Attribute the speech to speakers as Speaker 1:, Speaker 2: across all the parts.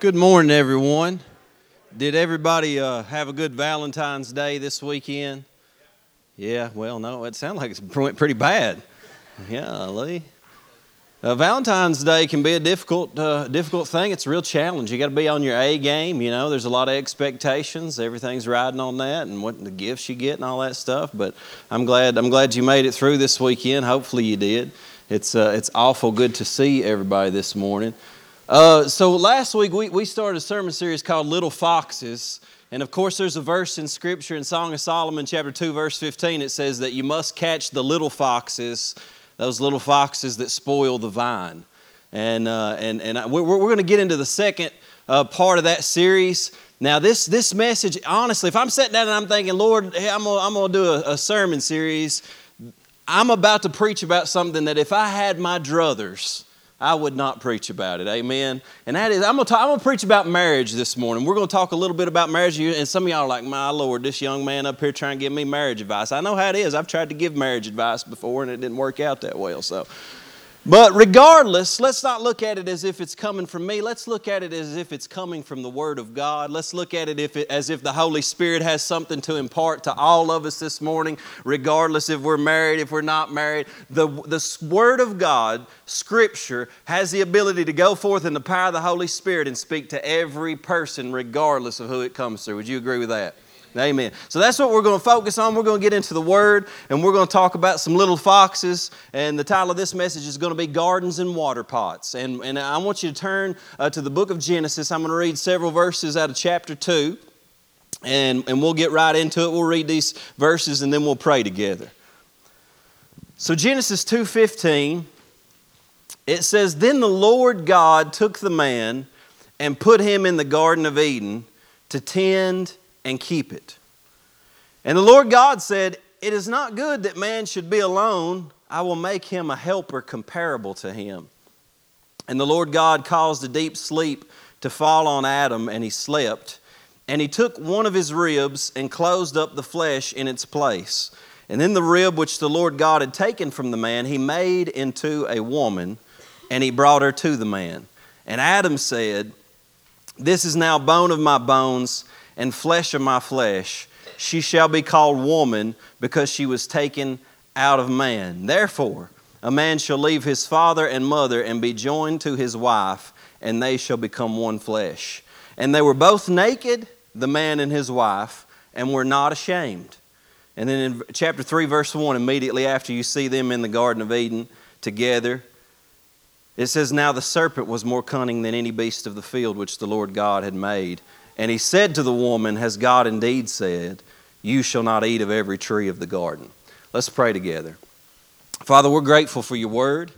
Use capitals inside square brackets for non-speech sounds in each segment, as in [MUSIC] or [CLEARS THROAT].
Speaker 1: Good morning, everyone. Did everybody uh, have a good Valentine's Day this weekend? Yeah, well, no, it sounded like it went pretty bad. Yeah, Lee. Uh, Valentine's Day can be a difficult, uh, difficult thing. It's a real challenge. You got to be on your A game. You know, there's a lot of expectations. Everything's riding on that, and what the gifts you get and all that stuff. But I'm glad, I'm glad you made it through this weekend. Hopefully, you did. It's, uh, it's awful good to see everybody this morning. Uh, so last week we, we started a sermon series called Little Foxes. And of course, there's a verse in Scripture in Song of Solomon, chapter 2, verse 15. It says that you must catch the little foxes, those little foxes that spoil the vine. And, uh, and, and we're, we're going to get into the second uh, part of that series. Now, this, this message, honestly, if I'm sitting down and I'm thinking, Lord, hey, I'm going to do a, a sermon series, I'm about to preach about something that if I had my druthers, I would not preach about it. Amen. And that is, I'm going to preach about marriage this morning. We're going to talk a little bit about marriage. And some of y'all are like, my Lord, this young man up here trying to give me marriage advice. I know how it is. I've tried to give marriage advice before and it didn't work out that well. So but regardless, let's not look at it as if it's coming from me. Let's look at it as if it's coming from the Word of God. Let's look at it, if it as if the Holy Spirit has something to impart to all of us this morning, regardless if we're married, if we're not married. The, the Word of God, Scripture, has the ability to go forth in the power of the Holy Spirit and speak to every person, regardless of who it comes through. Would you agree with that? Amen. So that's what we're going to focus on. We're going to get into the Word and we're going to talk about some little foxes. And the title of this message is going to be Gardens and Water Pots. And, and I want you to turn uh, to the book of Genesis. I'm going to read several verses out of chapter 2. And, and we'll get right into it. We'll read these verses and then we'll pray together. So Genesis 2:15 it says then the Lord God took the man and put him in the garden of Eden to tend and keep it. And the Lord God said, It is not good that man should be alone. I will make him a helper comparable to him. And the Lord God caused a deep sleep to fall on Adam, and he slept. And he took one of his ribs and closed up the flesh in its place. And then the rib which the Lord God had taken from the man, he made into a woman, and he brought her to the man. And Adam said, This is now bone of my bones and flesh of my flesh. She shall be called woman because she was taken out of man. Therefore, a man shall leave his father and mother and be joined to his wife, and they shall become one flesh. And they were both naked, the man and his wife, and were not ashamed. And then in chapter 3, verse 1, immediately after you see them in the Garden of Eden together, it says, Now the serpent was more cunning than any beast of the field which the Lord God had made. And he said to the woman, Has God indeed said, You shall not eat of every tree of the garden? Let's pray together. Father, we're grateful for your word.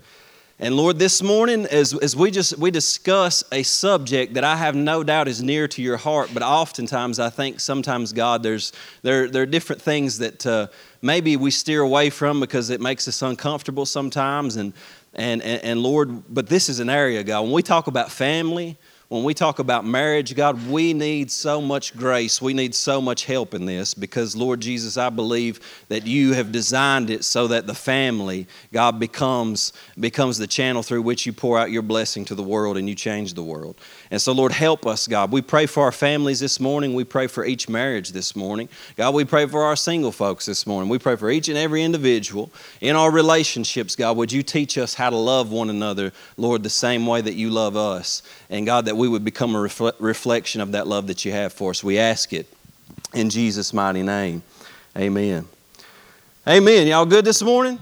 Speaker 1: And Lord, this morning, as, as we just we discuss a subject that I have no doubt is near to your heart, but oftentimes I think sometimes God, there's there, there are different things that uh, maybe we steer away from because it makes us uncomfortable sometimes. And, and, and, and Lord, but this is an area, God, when we talk about family, when we talk about marriage, God, we need so much grace. We need so much help in this because, Lord Jesus, I believe that you have designed it so that the family, God, becomes, becomes the channel through which you pour out your blessing to the world and you change the world. And so, Lord, help us, God. We pray for our families this morning. We pray for each marriage this morning. God, we pray for our single folks this morning. We pray for each and every individual in our relationships, God. Would you teach us how to love one another, Lord, the same way that you love us? And God, that we would become a refle- reflection of that love that you have for us. We ask it in Jesus' mighty name. Amen. Amen. Y'all good this morning?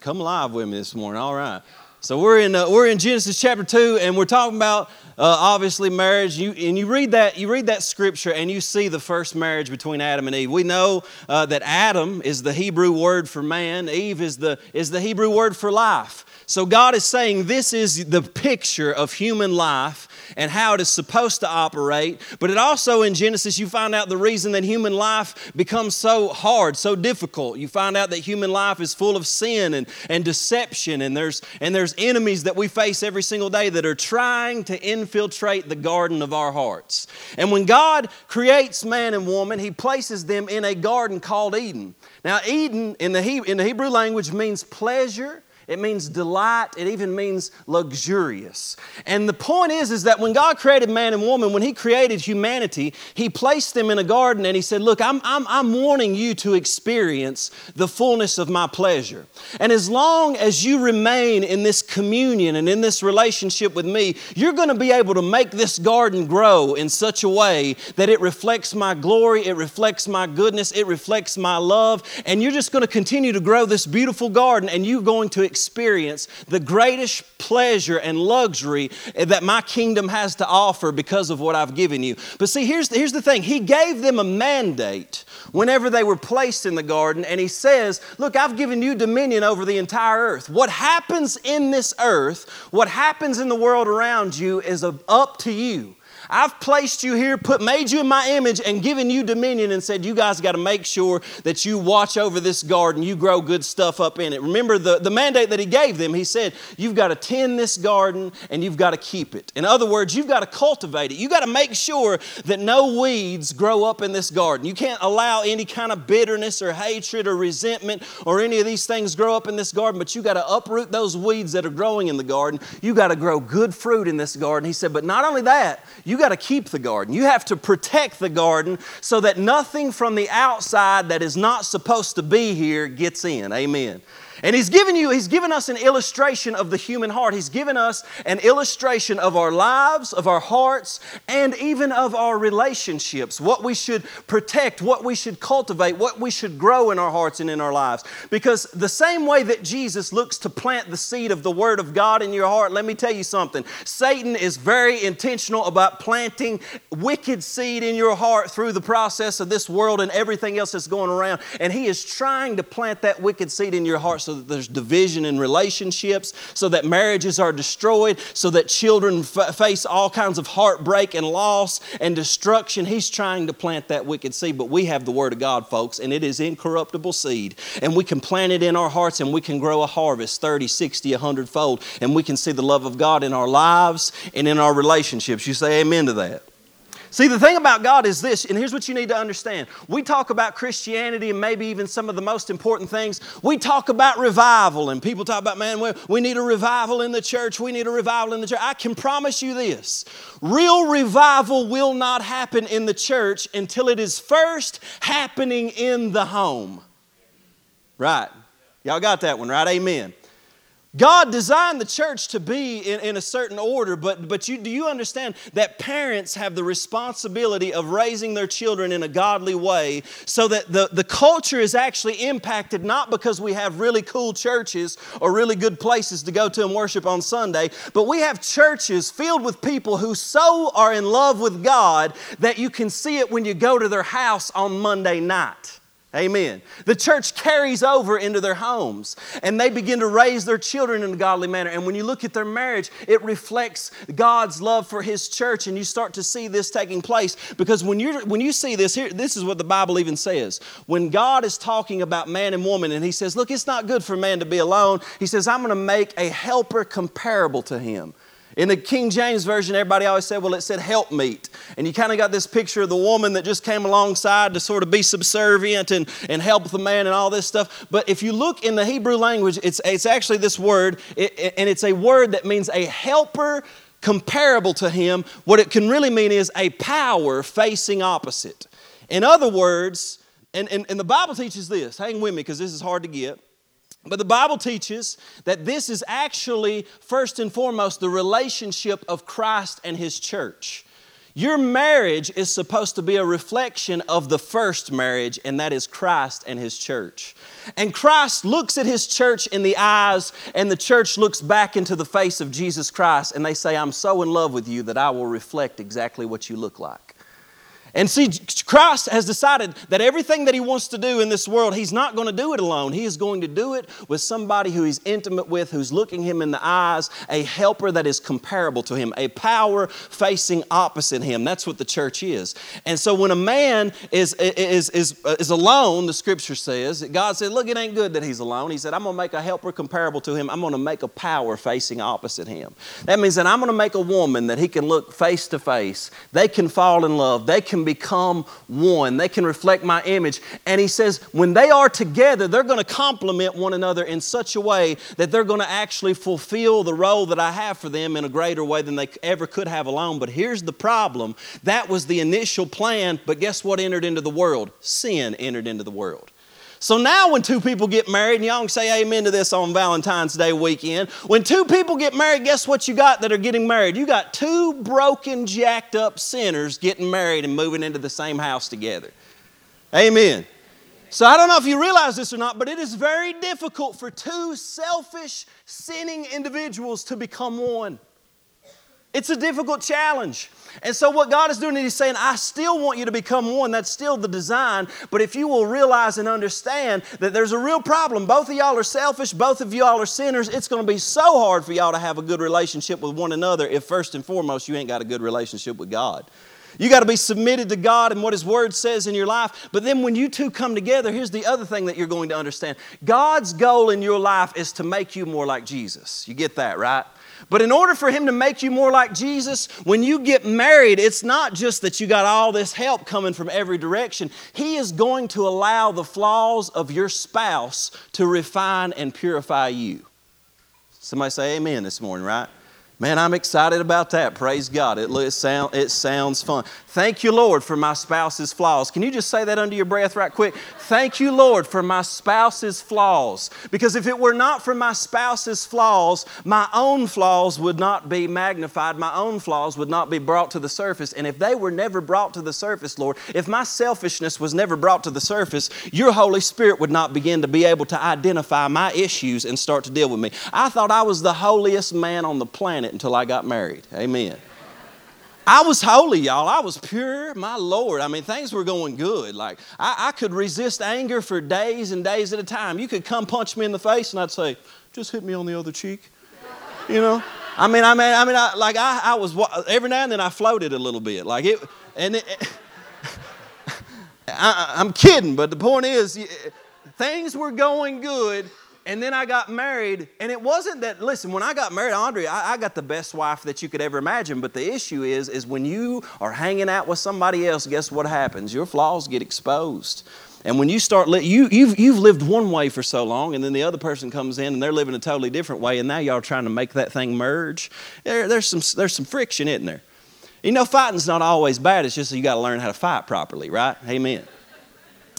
Speaker 1: Come live with me this morning. All right. So we're in uh, we're in Genesis chapter two, and we're talking about uh, obviously marriage. You, and you read that you read that scripture, and you see the first marriage between Adam and Eve. We know uh, that Adam is the Hebrew word for man. Eve is the is the Hebrew word for life. So God is saying this is the picture of human life and how it is supposed to operate. But it also in Genesis, you find out the reason that human life becomes so hard, so difficult. You find out that human life is full of sin and, and deception, and there's, and there's enemies that we face every single day that are trying to infiltrate the garden of our hearts. And when God creates man and woman, He places them in a garden called Eden. Now, Eden in the, he- in the Hebrew language means pleasure It means delight. It even means luxurious. And the point is, is that when God created man and woman, when He created humanity, He placed them in a garden and He said, Look, I'm, I'm, I'm wanting you to experience the fullness of my pleasure. And as long as you remain in this communion and in this relationship with me, you're going to be able to make this garden grow in such a way that it reflects my glory, it reflects my goodness, it reflects my love, and you're just going to continue to grow this beautiful garden and you're going to experience the greatest pleasure and luxury that my kingdom has to offer because of what I've given you. But see, here's the, here's the thing He gave them a mandate whenever they were placed in the garden, and He says, Look, I've given you dominion over the entire earth. What happens in this earth, what happens in the world around you, is up to you. I've placed you here, put, made you in my image, and given you dominion and said, You guys got to make sure that you watch over this garden, you grow good stuff up in it. Remember the, the mandate that he gave them. He said, You've got to tend this garden and you've got to keep it. In other words, you've got to cultivate it. You've got to make sure that no weeds grow up in this garden. You can't allow any kind of bitterness or hatred or resentment or any of these things grow up in this garden, but you got to uproot those weeds that are growing in the garden. You got to grow good fruit in this garden. He said, But not only that, you you got to keep the garden. You have to protect the garden so that nothing from the outside that is not supposed to be here gets in. Amen. And he's given you, he's given us an illustration of the human heart. He's given us an illustration of our lives, of our hearts, and even of our relationships. What we should protect, what we should cultivate, what we should grow in our hearts and in our lives. Because the same way that Jesus looks to plant the seed of the Word of God in your heart, let me tell you something. Satan is very intentional about planting wicked seed in your heart through the process of this world and everything else that's going around. And he is trying to plant that wicked seed in your heart so that there's division in relationships, so that marriages are destroyed, so that children f- face all kinds of heartbreak and loss and destruction. He's trying to plant that wicked seed, but we have the Word of God, folks, and it is incorruptible seed. And we can plant it in our hearts and we can grow a harvest 30, 60, 100 fold, and we can see the love of God in our lives and in our relationships. You say amen to that. See, the thing about God is this, and here's what you need to understand. We talk about Christianity and maybe even some of the most important things. We talk about revival, and people talk about, man, we need a revival in the church. We need a revival in the church. I can promise you this real revival will not happen in the church until it is first happening in the home. Right. Y'all got that one, right? Amen. God designed the church to be in, in, a certain order, but, but you, do you understand that parents have the responsibility of raising their children in a godly way so that the, the culture is actually impacted not because we have really cool churches or really good places to go to and worship on Sunday, but we have churches filled with people who so are in love with God that you can see it when you go to their house on Monday night. Amen. The church carries over into their homes and they begin to raise their children in a godly manner. And when you look at their marriage, it reflects God's love for His church. And you start to see this taking place because when, you when you see this, here, this is what the Bible even says. When God is talking about man and woman and He says, Look, it's not good for man to be alone, He says, I'm going to make a helper comparable to him. In the King James Version, everybody always said, well, it said help meet. And you kind of got this picture of the woman that just came alongside to sort of be subservient and, and help the man and all this stuff. But if you look in the Hebrew language, it's, it's actually this word, it, and it's a word that means a helper comparable to him. What it can really mean is a power facing opposite. In other words, and, and, and the Bible teaches this, hang with me because this is hard to get. But the Bible teaches that this is actually, first and foremost, the relationship of Christ and His church. Your marriage is supposed to be a reflection of the first marriage, and that is Christ and His church. And Christ looks at His church in the eyes, and the church looks back into the face of Jesus Christ, and they say, I'm so in love with you that I will reflect exactly what you look like. And see, Christ has decided that everything that He wants to do in this world, He's not going to do it alone. He is going to do it with somebody who He's intimate with, who's looking Him in the eyes, a helper that is comparable to Him, a power facing opposite Him. That's what the church is. And so when a man is, is, is, is alone, the scripture says, God said, Look, it ain't good that he's alone. He said, I'm going to make a helper comparable to him. I'm going to make a power facing opposite him. That means that I'm going to make a woman that he can look face to face. They can fall in love. They can become one. They can reflect my image. And he says, when they are together, they're going to complement one another in such a way that they're going to actually fulfill the role that I have for them in a greater way than they ever could have alone. But here's the problem that was the initial plan, but guess what entered into the world? Sin entered into the world. So now, when two people get married, and y'all can say amen to this on Valentine's Day weekend, when two people get married, guess what you got that are getting married? You got two broken, jacked up sinners getting married and moving into the same house together. Amen. So I don't know if you realize this or not, but it is very difficult for two selfish, sinning individuals to become one. It's a difficult challenge. And so, what God is doing is He's saying, I still want you to become one. That's still the design. But if you will realize and understand that there's a real problem, both of y'all are selfish, both of y'all are sinners, it's going to be so hard for y'all to have a good relationship with one another if, first and foremost, you ain't got a good relationship with God. You got to be submitted to God and what His Word says in your life. But then when you two come together, here's the other thing that you're going to understand God's goal in your life is to make you more like Jesus. You get that, right? But in order for Him to make you more like Jesus, when you get married, it's not just that you got all this help coming from every direction. He is going to allow the flaws of your spouse to refine and purify you. Somebody say amen this morning, right? Man, I'm excited about that. Praise God. It, it, sound, it sounds fun. Thank you, Lord, for my spouse's flaws. Can you just say that under your breath right quick? Thank you, Lord, for my spouse's flaws. Because if it were not for my spouse's flaws, my own flaws would not be magnified. My own flaws would not be brought to the surface. And if they were never brought to the surface, Lord, if my selfishness was never brought to the surface, your Holy Spirit would not begin to be able to identify my issues and start to deal with me. I thought I was the holiest man on the planet until I got married. Amen. I was holy, y'all. I was pure, my Lord. I mean, things were going good. Like, I, I, could resist anger for days and days at a time. You could come punch me in the face, and I'd say, just hit me on the other cheek. You know? I mean, I mean, I mean, I, like, I, I was, every now and then I floated a little bit. Like, it, and it, [LAUGHS] I, I'm kidding, but the point is, things were going good and then I got married, and it wasn't that, listen, when I got married, Andre, I, I, got the best wife that you could ever imagine. But the issue is, is when you are hanging out with somebody else, guess what happens? Your flaws get exposed. And when you start, li- you, you've, you've lived one way for so long, and then the other person comes in and they're living a totally different way, and now y'all trying to make that thing merge. There, there's, some, there's some friction, isn't there? You know, fighting's not always bad, it's just you got to learn how to fight properly, right? Amen.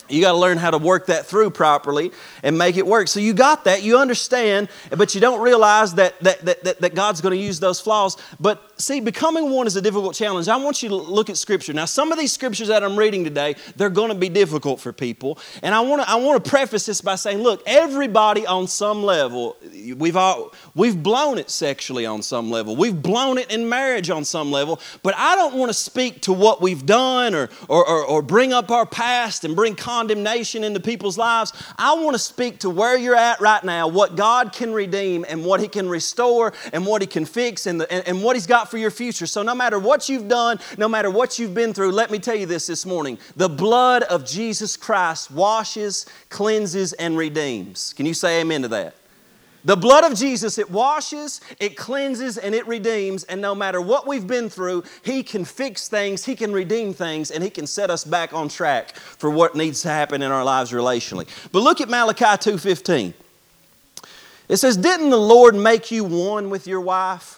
Speaker 1: You got to learn how to work that through properly and make it work. So you got that, you understand, but you don't realize that, that, that, that, God's going to use those flaws. But see, becoming one is a difficult challenge. I want you to look at Scripture. Now, some of these scriptures that I'm reading today, they're going to be difficult for people. And I want to, I want to preface this by saying, look, everybody on some level, we've, all, we've blown it sexually on some level, we've blown it in marriage on some level, but I don't want to speak to what we've done or, or, or, or bring up our past and bring condemnation into people's lives. I want to speak to where you're at right now, what God can redeem and what He can restore and what He can fix and, the, and, and what He's got for your future. So, no matter what you've done, no matter what you've been through, let me tell you this this morning the blood of Jesus Christ washes, cleanses, and redeems. Can you say amen to that? The blood of Jesus, it washes, it cleanses, and it redeems. And no matter what we've been through, He can fix things, He can redeem things, and He can set us back on track for what needs to happen in our lives relationally. But look at Malachi 2.15. It says, Didn't the Lord make you one with your wife?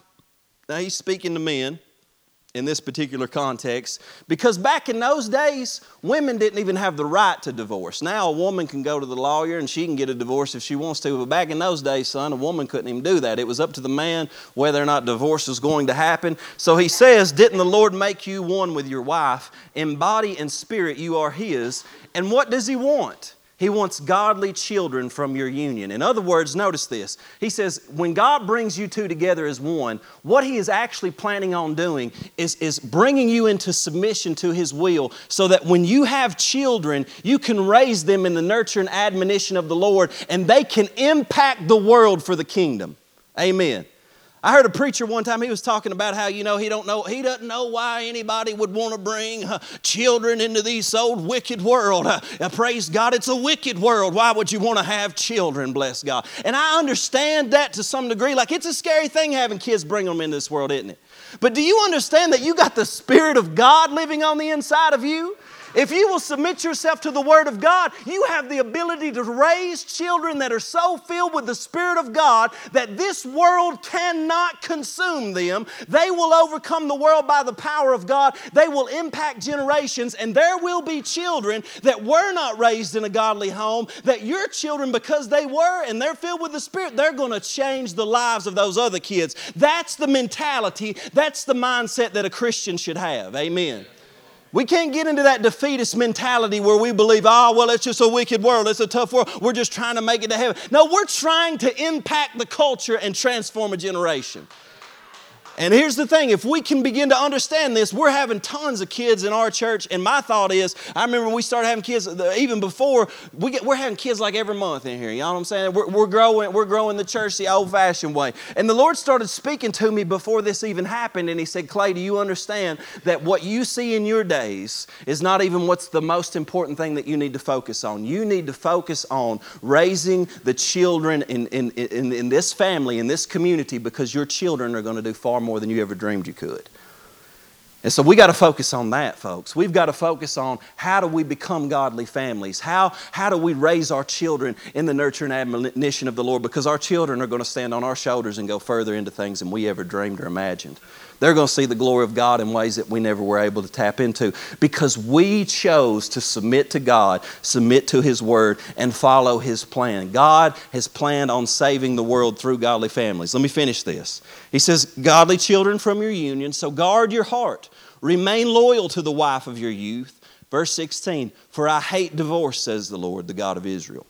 Speaker 1: Now He's speaking to men in this particular context because back in those days, women didn't even have the right to divorce. Now, a woman can go to the lawyer and she can get a divorce if she wants to, but back in those days, son, a woman couldn't even do that. It was up to the man whether or not divorce was going to happen. So he says, Didn't the Lord make you one with your wife? In body and spirit, you are His. And what does He want? He wants godly children from your union. In other words, notice this. He says, when God brings you two together as one, what He is actually planning on doing is, is bringing you into submission to His will so that when you have children, you can raise them in the nurture and admonition of the Lord and they can impact the world for the kingdom. Amen. I heard a preacher one time, he was talking about how, you know, he don't know, he doesn't know why anybody would want to bring uh, children into this old wicked world. Uh, praise God, it's a wicked world. Why would you want to have children, bless God? And I understand that to some degree. Like it's a scary thing having kids bring them into this world, isn't it? But do you understand that you got the Spirit of God living on the inside of you? If you will submit yourself to the Word of God, you have the ability to raise children that are so filled with the Spirit of God that this world cannot consume them. They will overcome the world by the power of God. They will impact generations, and there will be children that were not raised in a godly home, that your children, because they were and they're filled with the Spirit, they're going to change the lives of those other kids. That's the mentality, that's the mindset that a Christian should have. Amen. We can't get into that defeatist mentality where we believe, oh, well, it's just a wicked world. It's a tough world. We're just trying to make it to heaven. No, we're trying to impact the culture and transform a generation. And here's the thing if we can begin to understand this, we're having tons of kids in our church. And my thought is, I remember we started having kids even before, we get, we're having kids like every month in here. You know what I'm saying? We're, we're, growing, we're growing the church the old fashioned way. And the Lord started speaking to me before this even happened. And He said, Clay, do you understand that what you see in your days is not even what's the most important thing that you need to focus on? You need to focus on raising the children in, in, in, in this family, in this community, because your children are going to do far more more than you ever dreamed you could. And so we got to focus on that, folks. We've got to focus on how do we become godly families? How, how do we raise our children in the nurture and admonition of the Lord? Because our children are going to stand on our shoulders and go further into things than we ever dreamed or imagined. They're going to see the glory of God in ways that we never were able to tap into because we chose to submit to God, submit to His Word, and follow His plan. God has planned on saving the world through godly families. Let me finish this. He says, Godly children from your union, so guard your heart. Remain loyal to the wife of your youth. Verse 16, For I hate divorce, says the Lord, the God of Israel.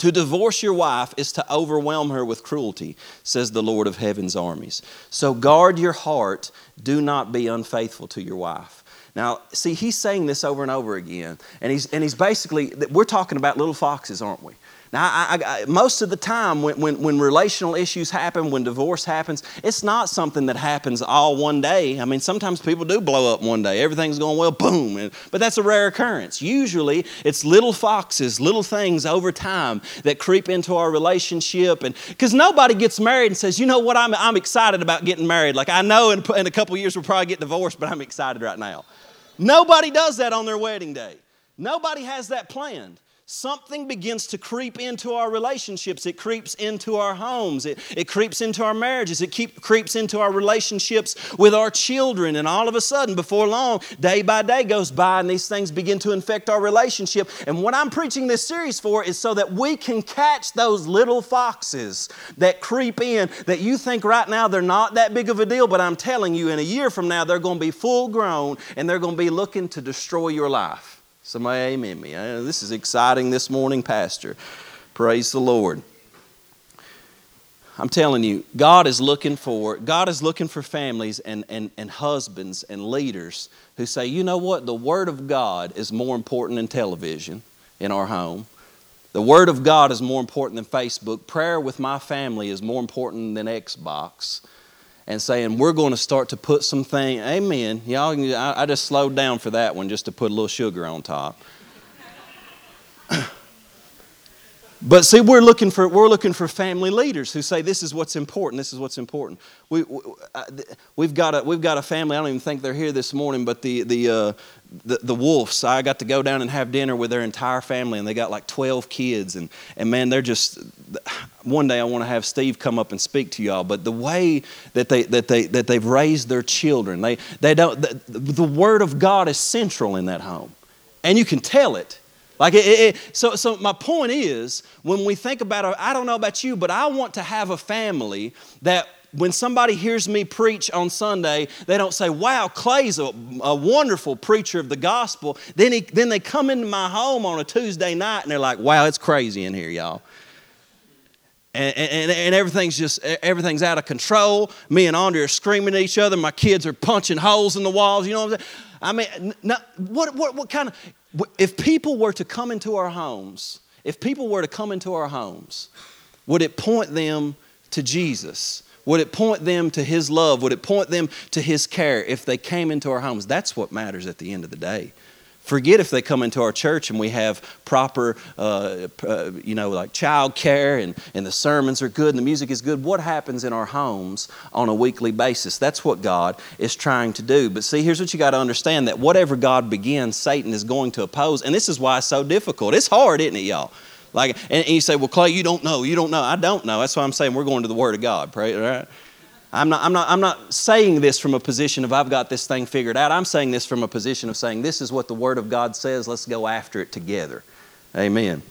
Speaker 1: To divorce your wife is to overwhelm her with cruelty, says the Lord of heaven's armies. So guard your heart. Do not be unfaithful to your wife. Now, see, he's saying this over and over again. And he's, and he's basically, we're talking about little foxes, aren't we? Now, I, I, most of the time, when, when, when, relational issues happen, when divorce happens, it's not something that happens all one day. I mean, sometimes people do blow up one day. Everything's going well, boom. And, but that's a rare occurrence. Usually, it's little foxes, little things over time that creep into our relationship. And because nobody gets married and says, you know what, I'm, I'm excited about getting married. Like, I know in, in a couple years we'll probably get divorced, but I'm excited right now. Nobody does that on their wedding day. Nobody has that planned something begins to creep into our relationships. It creeps into our homes. It, it creeps into our marriages. It keep, creeps into our relationships with our children. And all of a sudden, before long, day by day goes by, and these things begin to infect our relationship. And what I'm preaching this series for is so that we can catch those little foxes that creep in that you think right now they're not that big of a deal, but I'm telling you, in a year from now, they're going to be full grown and they're going to be looking to destroy your life. Somebody amen me. Uh, this is exciting this morning, Pastor. Praise the Lord. I'm telling you, God is looking for God is looking for families and, and, and husbands and leaders who say, you know what, the Word of God is more important than television in our home. The Word of God is more important than Facebook. Prayer with my family is more important than Xbox and saying we're going to start to put some things. Amen. Y'all, I, I just slowed down for that one just to put a little sugar on top. But see, we're looking for we're looking for family leaders who say this is what's important. This is what's important. We, we have uh, got a we've got a family. I don't even think they're here this morning, but the the, uh, the the Wolves. I got to go down and have dinner with their entire family, and they got like twelve kids, and and man, they're just. One day I want to have Steve come up and speak to y'all. But the way that they that they that they've raised their children, they they don't. The, the Word of God is central in that home, and you can tell it like it, it, so, so my point is, when we think about, I don't know about you, but I want to have a family that when somebody hears me preach on Sunday, they don't say, Wow, Clay's a, a, wonderful preacher of the gospel. Then, he, then they come into my home on a Tuesday night and they're like, Wow, it's crazy in here, y'all. And, and, and, everything's just everything's out of control. Me and Andre are screaming at each other. My kids are punching holes in the walls. You know what I'm saying? I mean, what, what, what kind of if people were to come into our homes, if people were to come into our homes, would it point them to Jesus? Would it point them to His love? Would it point them to His care if they came into our homes? That's what matters at the end of the day. Forget if they come into our church and we have proper, uh, uh, you know, like child care and, and the sermons are good and the music is good. What happens in our homes on a weekly basis? That's what God is trying to do. But see, here's what you got to understand that whatever God begins, Satan is going to oppose. And this is why it's so difficult. It's hard, isn't it, y'all? Like, and, and you say, well, Clay, you don't know. You don't know. I don't know. That's why I'm saying we're going to the Word of God. Pray, right? I'm not, I'm, not, I'm not saying this from a position of I've got this thing figured out. I'm saying this from a position of saying this is what the Word of God says. Let's go after it together. Amen.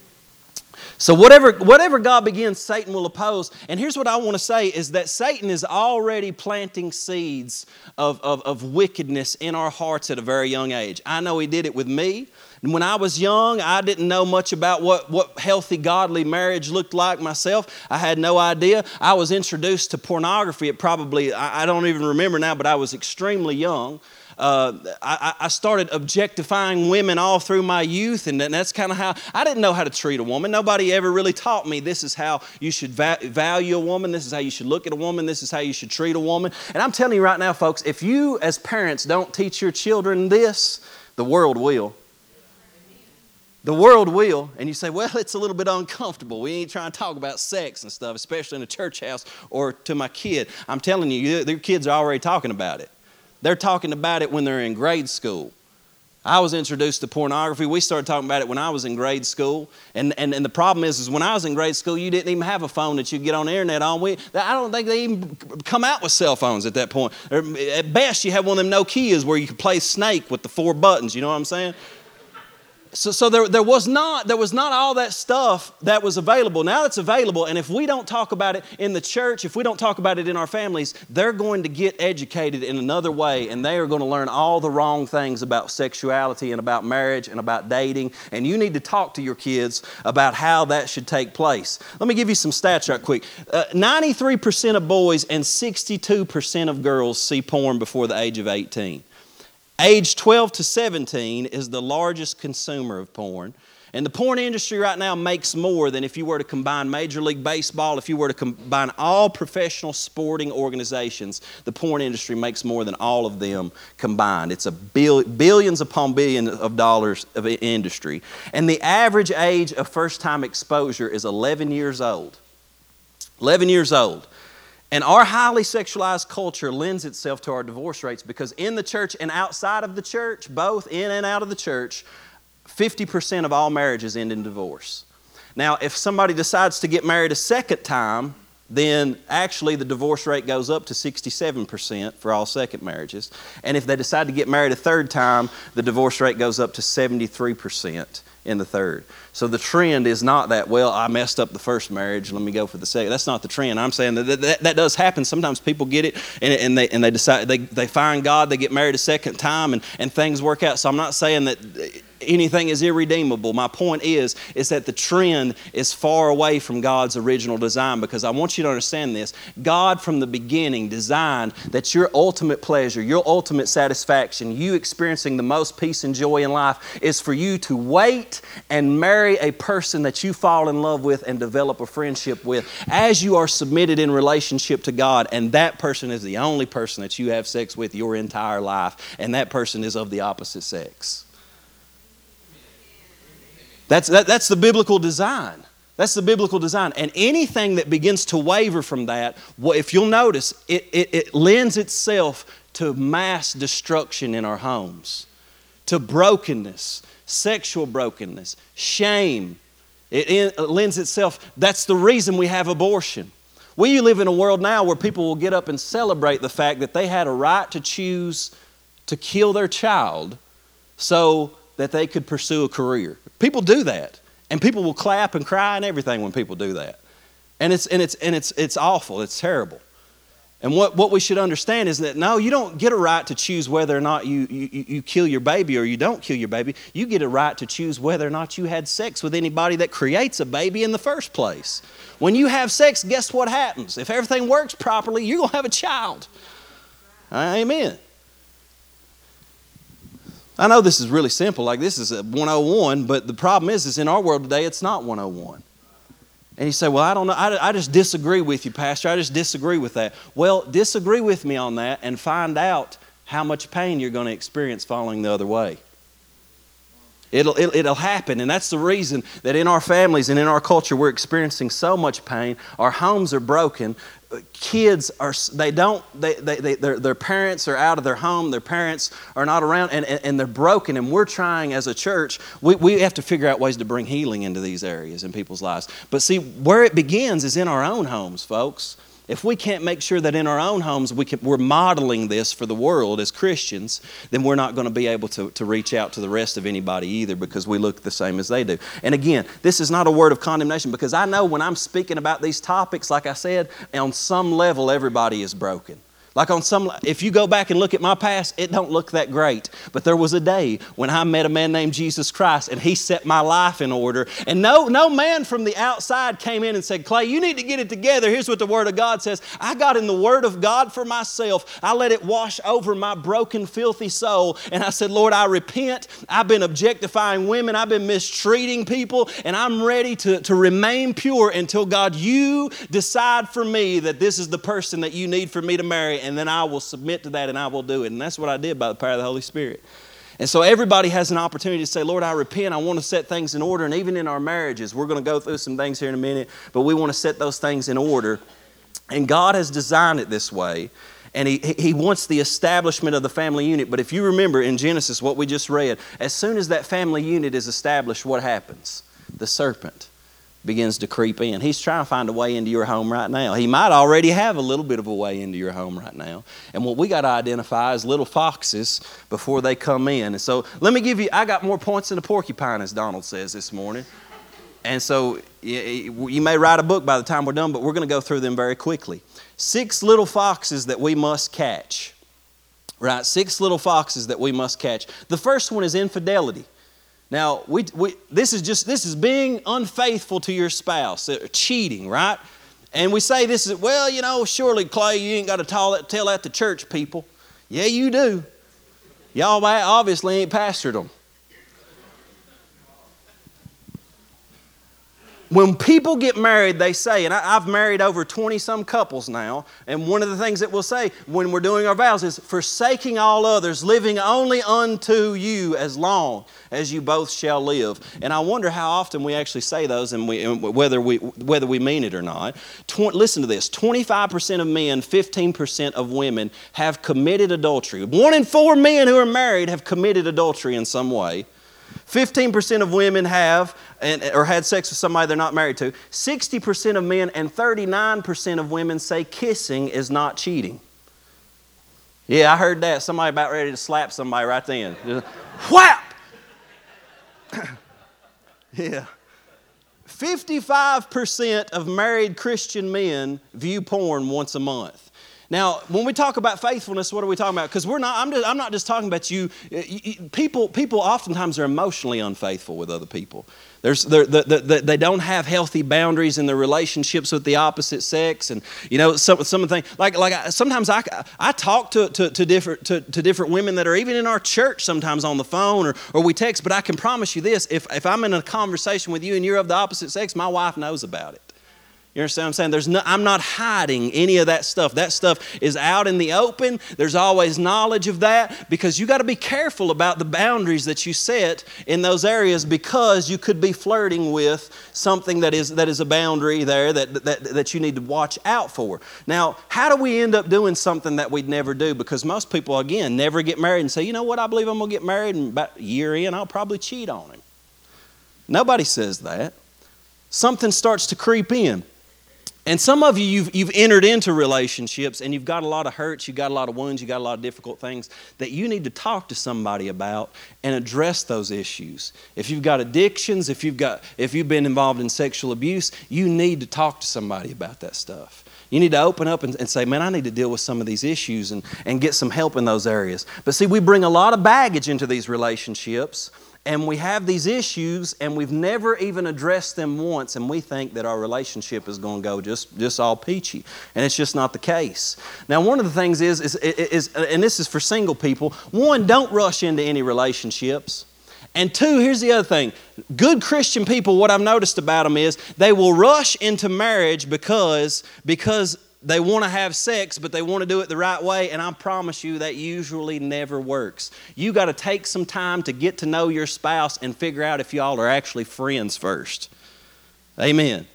Speaker 1: So whatever, whatever God begins, Satan will oppose. And here's what I want to say is that Satan is already planting seeds of, of, of wickedness in our hearts at a very young age. I know he did it with me. When I was young, I didn't know much about what, what healthy, godly marriage looked like myself. I had no idea. I was introduced to pornography at probably, I, I don't even remember now, but I was extremely young. Uh, I, I, started objectifying women all through my youth, and that's kind of how I didn't know how to treat a woman. Nobody ever really taught me this is how you should va- value a woman, this is how you should look at a woman, this is how you should treat a woman. And I'm telling you right now, folks, if you as parents don't teach your children this, the world will. The world will, and you say, well, it's a little bit uncomfortable. We ain't trying to talk about sex and stuff, especially in a church house or to my kid. I'm telling you, their kids are already talking about it. They're talking about it when they're in grade school. I was introduced to pornography. We started talking about it when I was in grade school. And, and, and the problem is, is when I was in grade school, you didn't even have a phone that you get on the internet on. We, I don't think they even come out with cell phones at that point. At best, you have one of them Nokias where you could play Snake with the four buttons. You know what I'm saying? So, so there, there, was not, there was not all that stuff that was available. Now it's available, and if we don't talk about it in the church, if we don't talk about it in our families, they're going to get educated in another way, and they are going to learn all the wrong things about sexuality and about marriage and about dating. And you need to talk to your kids about how that should take place. Let me give you some stats right quick uh, 93% of boys and 62% of girls see porn before the age of 18. Age 12 to 17 is the largest consumer of porn. And the porn industry right now makes more than if you were to combine Major League Baseball, if you were to combine all professional sporting organizations, the porn industry makes more than all of them combined. It's a bill, billions upon billions of dollars of industry. And the average age of first time exposure is 11 years old. 11 years old. And our highly sexualized culture lends itself to our divorce rates because in the church and outside of the church, both in and out of the church, 50% of all marriages end in divorce. Now, if somebody decides to get married a second time, then actually the divorce rate goes up to 67% for all second marriages. And if they decide to get married a third time, the divorce rate goes up to 73% in the third. So the trend is not that, well, I messed up the first marriage, let me go for the second. That's not the trend. I'm saying that that, that does happen. Sometimes people get it and, and, they, and they decide, they, they find God, they get married a second time, and, and things work out. So I'm not saying that anything is irredeemable. My point is, is that the trend is far away from God's original design because I want you to understand this. God from the beginning designed that your ultimate pleasure, your ultimate satisfaction, you experiencing the most peace and joy in life is for you to wait and marry a person that you fall in love with and develop a friendship with as you are submitted in relationship to God and that person is the only person that you have sex with your entire life and that person is of the opposite sex. That's, that, that's the biblical design. That's the biblical design. And anything that begins to waver from that, if you'll notice, it, it, it lends itself to mass destruction in our homes, to brokenness, sexual brokenness, shame. It, it lends itself, that's the reason we have abortion. We live in a world now where people will get up and celebrate the fact that they had a right to choose to kill their child so that they could pursue a career. People do that. And people will clap and cry and everything when people do that. And it's, and it's, and it's, it's awful, it's terrible. And what, what we should understand is that no, you don't get a right to choose whether or not you, you, you kill your baby or you don't kill your baby. You get a right to choose whether or not you had sex with anybody that creates a baby in the first place. When you have sex, guess what happens? If everything works properly, you're going to have a child. Amen. I know this is really simple, like this is a 101, but the problem is, is in our world today, it's not 101. And you say, Well, I don't know. I, I just disagree with you, Pastor. I just disagree with that. Well, disagree with me on that and find out how much pain you're going to experience following the other way. It'll, it will happen. And that's the reason that in our families and in our culture, we're experiencing so much pain. Our homes are broken. Kids are, they don't, they, they, they, their, their parents are out of their home. Their parents are not around and, and, and they're broken. And we're trying as a church, we, we have to figure out ways to bring healing into these areas in people's lives. But see, where it begins is in our own homes, folks if we can't make sure that in our own homes we can, we're modeling this for the world as Christians, then we're not going to be able to, to reach out to the rest of anybody either because we look the same as they do. And again, this is not a word of condemnation because I know when I'm speaking about these topics, like I said, on some level everybody is broken. Like on some, if you go back and look at my past, it don't look that great. But there was a day when I met a man named Jesus Christ, and he set my life in order. And no, no man from the outside came in and said, "Clay, you need to get it together." Here's what the Word of God says: I got in the Word of God for myself. I let it wash over my broken, filthy soul, and I said, "Lord, I repent. I've been objectifying women. I've been mistreating people, and I'm ready to, to remain pure until God, you decide for me that this is the person that you need for me to marry." And then I will submit to that and I will do it. And that's what I did by the power of the Holy Spirit. And so everybody has an opportunity to say, Lord, I repent. I want to set things in order. And even in our marriages, we're going to go through some things here in a minute, but we want to set those things in order. And God has designed it this way. And he, he wants the establishment of the family unit. But if you remember in Genesis what we just read, as soon as that family unit is established, what happens? The serpent begins to creep in. He's trying to find a way into your home right now. He might already have a little bit of a way into your home right now. And what we got to identify is little foxes before they come in. And so let me give you, I got more points than a porcupine, as Donald says this morning. And so you may write a book by the time we're done, but we're going to go through them very quickly. Six little foxes that we must catch. Right? Six little foxes that we must catch. The first one is infidelity. Now, we, we, this is just this is being unfaithful to your spouse, cheating, right? And we say this is well, you know, surely Clay, you ain't got to tell that, tell that to church people. Yeah, you do. Y'all obviously ain't pastored them. When people get married, they say, and I, have married over 20 some couples now, and one of the things that we'll say when we're doing our vows is forsaking all others, living only unto you as long as you both shall live. And I wonder how often we actually say those and, we, and whether, we, whether we mean it or not. Tw- listen to this 25% of men, 15% of women have committed adultery. One in four men who are married have committed adultery in some way. 15% of women have and, or had sex with somebody they're not married to. 60% of men and 39% of women say kissing is not cheating. Yeah, I heard that. Somebody about ready to slap somebody right then. Whap! [COUGHS] yeah. 55% of married Christian men view porn once a month. Now, when we talk about faithfulness, what are we talking about? Because we're not, I'm, just, I'm not just talking about you. People, people oftentimes are emotionally unfaithful with other people. There's, they're, they're, they don't have healthy boundaries in their relationships with the opposite sex, and you know some, some of the things. Like, like I, sometimes I, I talk to, to, to, different to, to different women that are even in our church sometimes on the phone or, or we text. But I can promise you this: if if I'm in a conversation with you and you're of the opposite sex, my wife knows about it. You understand what I'm saying? There's no, I'm not hiding any of that stuff. That stuff is out in the open. There's always knowledge of that because you got to be careful about the boundaries that you set in those areas because you could be flirting with something that is, that is a boundary there that, that, that you need to watch out for. Now, how do we end up doing something that we'd never do? Because most people, again, never get married and say, you know what, I believe I'm going to get married and about a year in, I'll probably cheat on him. Nobody says that. Something starts to creep in. And some of you, you've, you've entered into relationships and you've got a lot of hurts, you've got a lot of wounds, you've got a lot of difficult things that you need to talk to somebody about and address those issues. If you've got addictions, if you've, got, if you've been involved in sexual abuse, you need to talk to somebody about that stuff. You need to open up and, and, say, man, I need to deal with some of these issues and, and get some help in those areas. But see, we bring a lot of baggage into these relationships and we have these issues and we've never even addressed them once and we think that our relationship is going to go just, just all peachy and it's just not the case. Now one of the things is, is, is and this is for single people one don't rush into any relationships. And two here's the other thing. Good christian people what i've noticed about them is they will rush into marriage because because they want to have sex, but they want to do it the right way, and I promise you that usually never works. You got to take some time to get to know your spouse and figure out if y'all are actually friends first. Amen.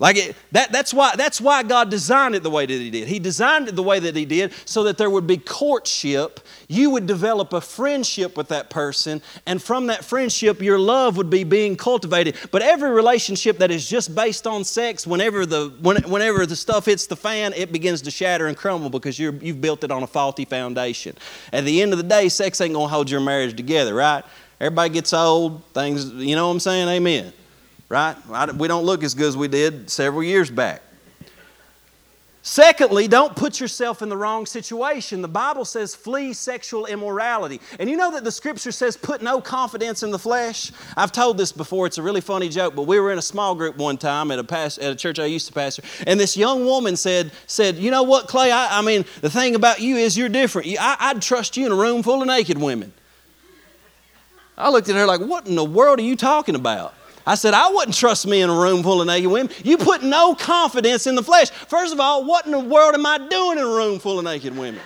Speaker 1: Like it, that, that's, why, that's why God designed it the way that He did. He designed it the way that He did so that there would be courtship. You would develop a friendship with that person, and from that friendship, your love would be being cultivated. But every relationship that is just based on sex, whenever the, when, whenever the stuff hits the fan, it begins to shatter and crumble because you're, you've built it on a faulty foundation. At the end of the day, sex ain't going to hold your marriage together, right? Everybody gets old, things, you know what I'm saying? Amen right? We don't look as good as we did several years back. Secondly, don't put yourself in the wrong situation. The Bible says flee sexual immorality. And you know that the scripture says put no confidence in the flesh? I've told this before, it's a really funny joke, but we were in a small group one time at a, past, at a church I used to pastor, and this young woman said, said You know what, Clay? I, I mean, the thing about you is you're different. I, I'd trust you in a room full of naked women. I looked at her like, What in the world are you talking about? I said, I wouldn't trust me in a room full of naked women. You put no confidence in the flesh. First of all, what in the world am I doing in a room full of naked women?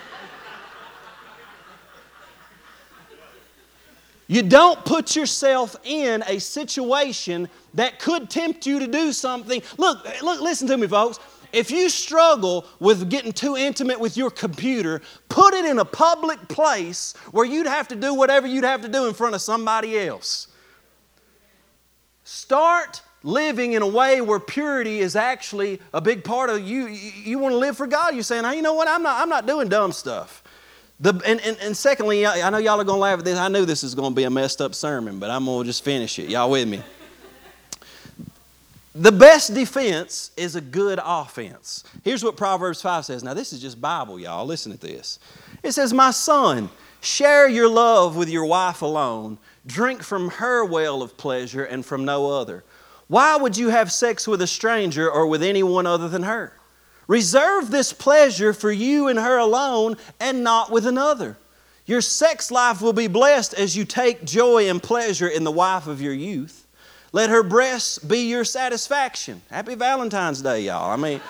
Speaker 1: You don't put yourself in a situation that could tempt you to do something. Look, look, listen to me, folks. If you struggle with getting too intimate with your computer, put it in a public place where you'd have to do whatever you'd have to do in front of somebody else. Start living in a way where purity is actually a big part of you. You, want to live for God. You're saying, hey, you know what? I'm not, I'm not doing dumb stuff. The, and, and, and secondly, I know y'all are going to laugh at this. I knew this is going to be a messed up sermon, but I'm going to just finish it. Y'all with me? The best defense is a good offense. Here's what Proverbs 5 says. Now, this is just Bible, y'all. Listen to this. It says, My son, share your love with your wife alone Drink from her well of pleasure and from no other. Why would you have sex with a stranger or with anyone other than her? Reserve this pleasure for you and her alone and not with another. Your sex life will be blessed as you take joy and pleasure in the wife of your youth. Let her breasts be your satisfaction. Happy Valentine's Day, y'all. I mean,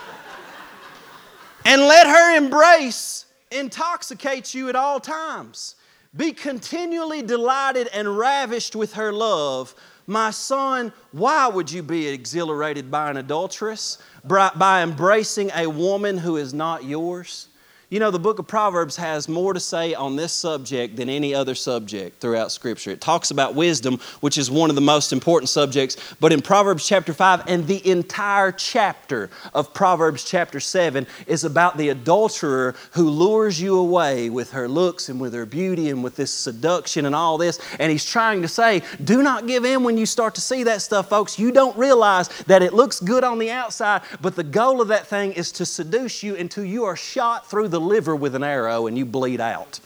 Speaker 1: [LAUGHS] and let her embrace intoxicate you at all times. Be continually delighted and ravished with her love. My son, why would you be exhilarated by an adulteress? By embracing a woman who is not yours? You know, the book of Proverbs has more to say on this subject than any other subject throughout Scripture. It talks about wisdom, which is one of the most important subjects, but in Proverbs chapter 5 and the entire chapter of Proverbs chapter 7 is about the adulterer who lures you away with her looks and with her beauty and with this seduction and all this. And he's trying to say, do not give in when you start to see that stuff, folks. You don't realize that it looks good on the outside, but the goal of that thing is to seduce you until you are shot through the liver with an arrow and you bleed out.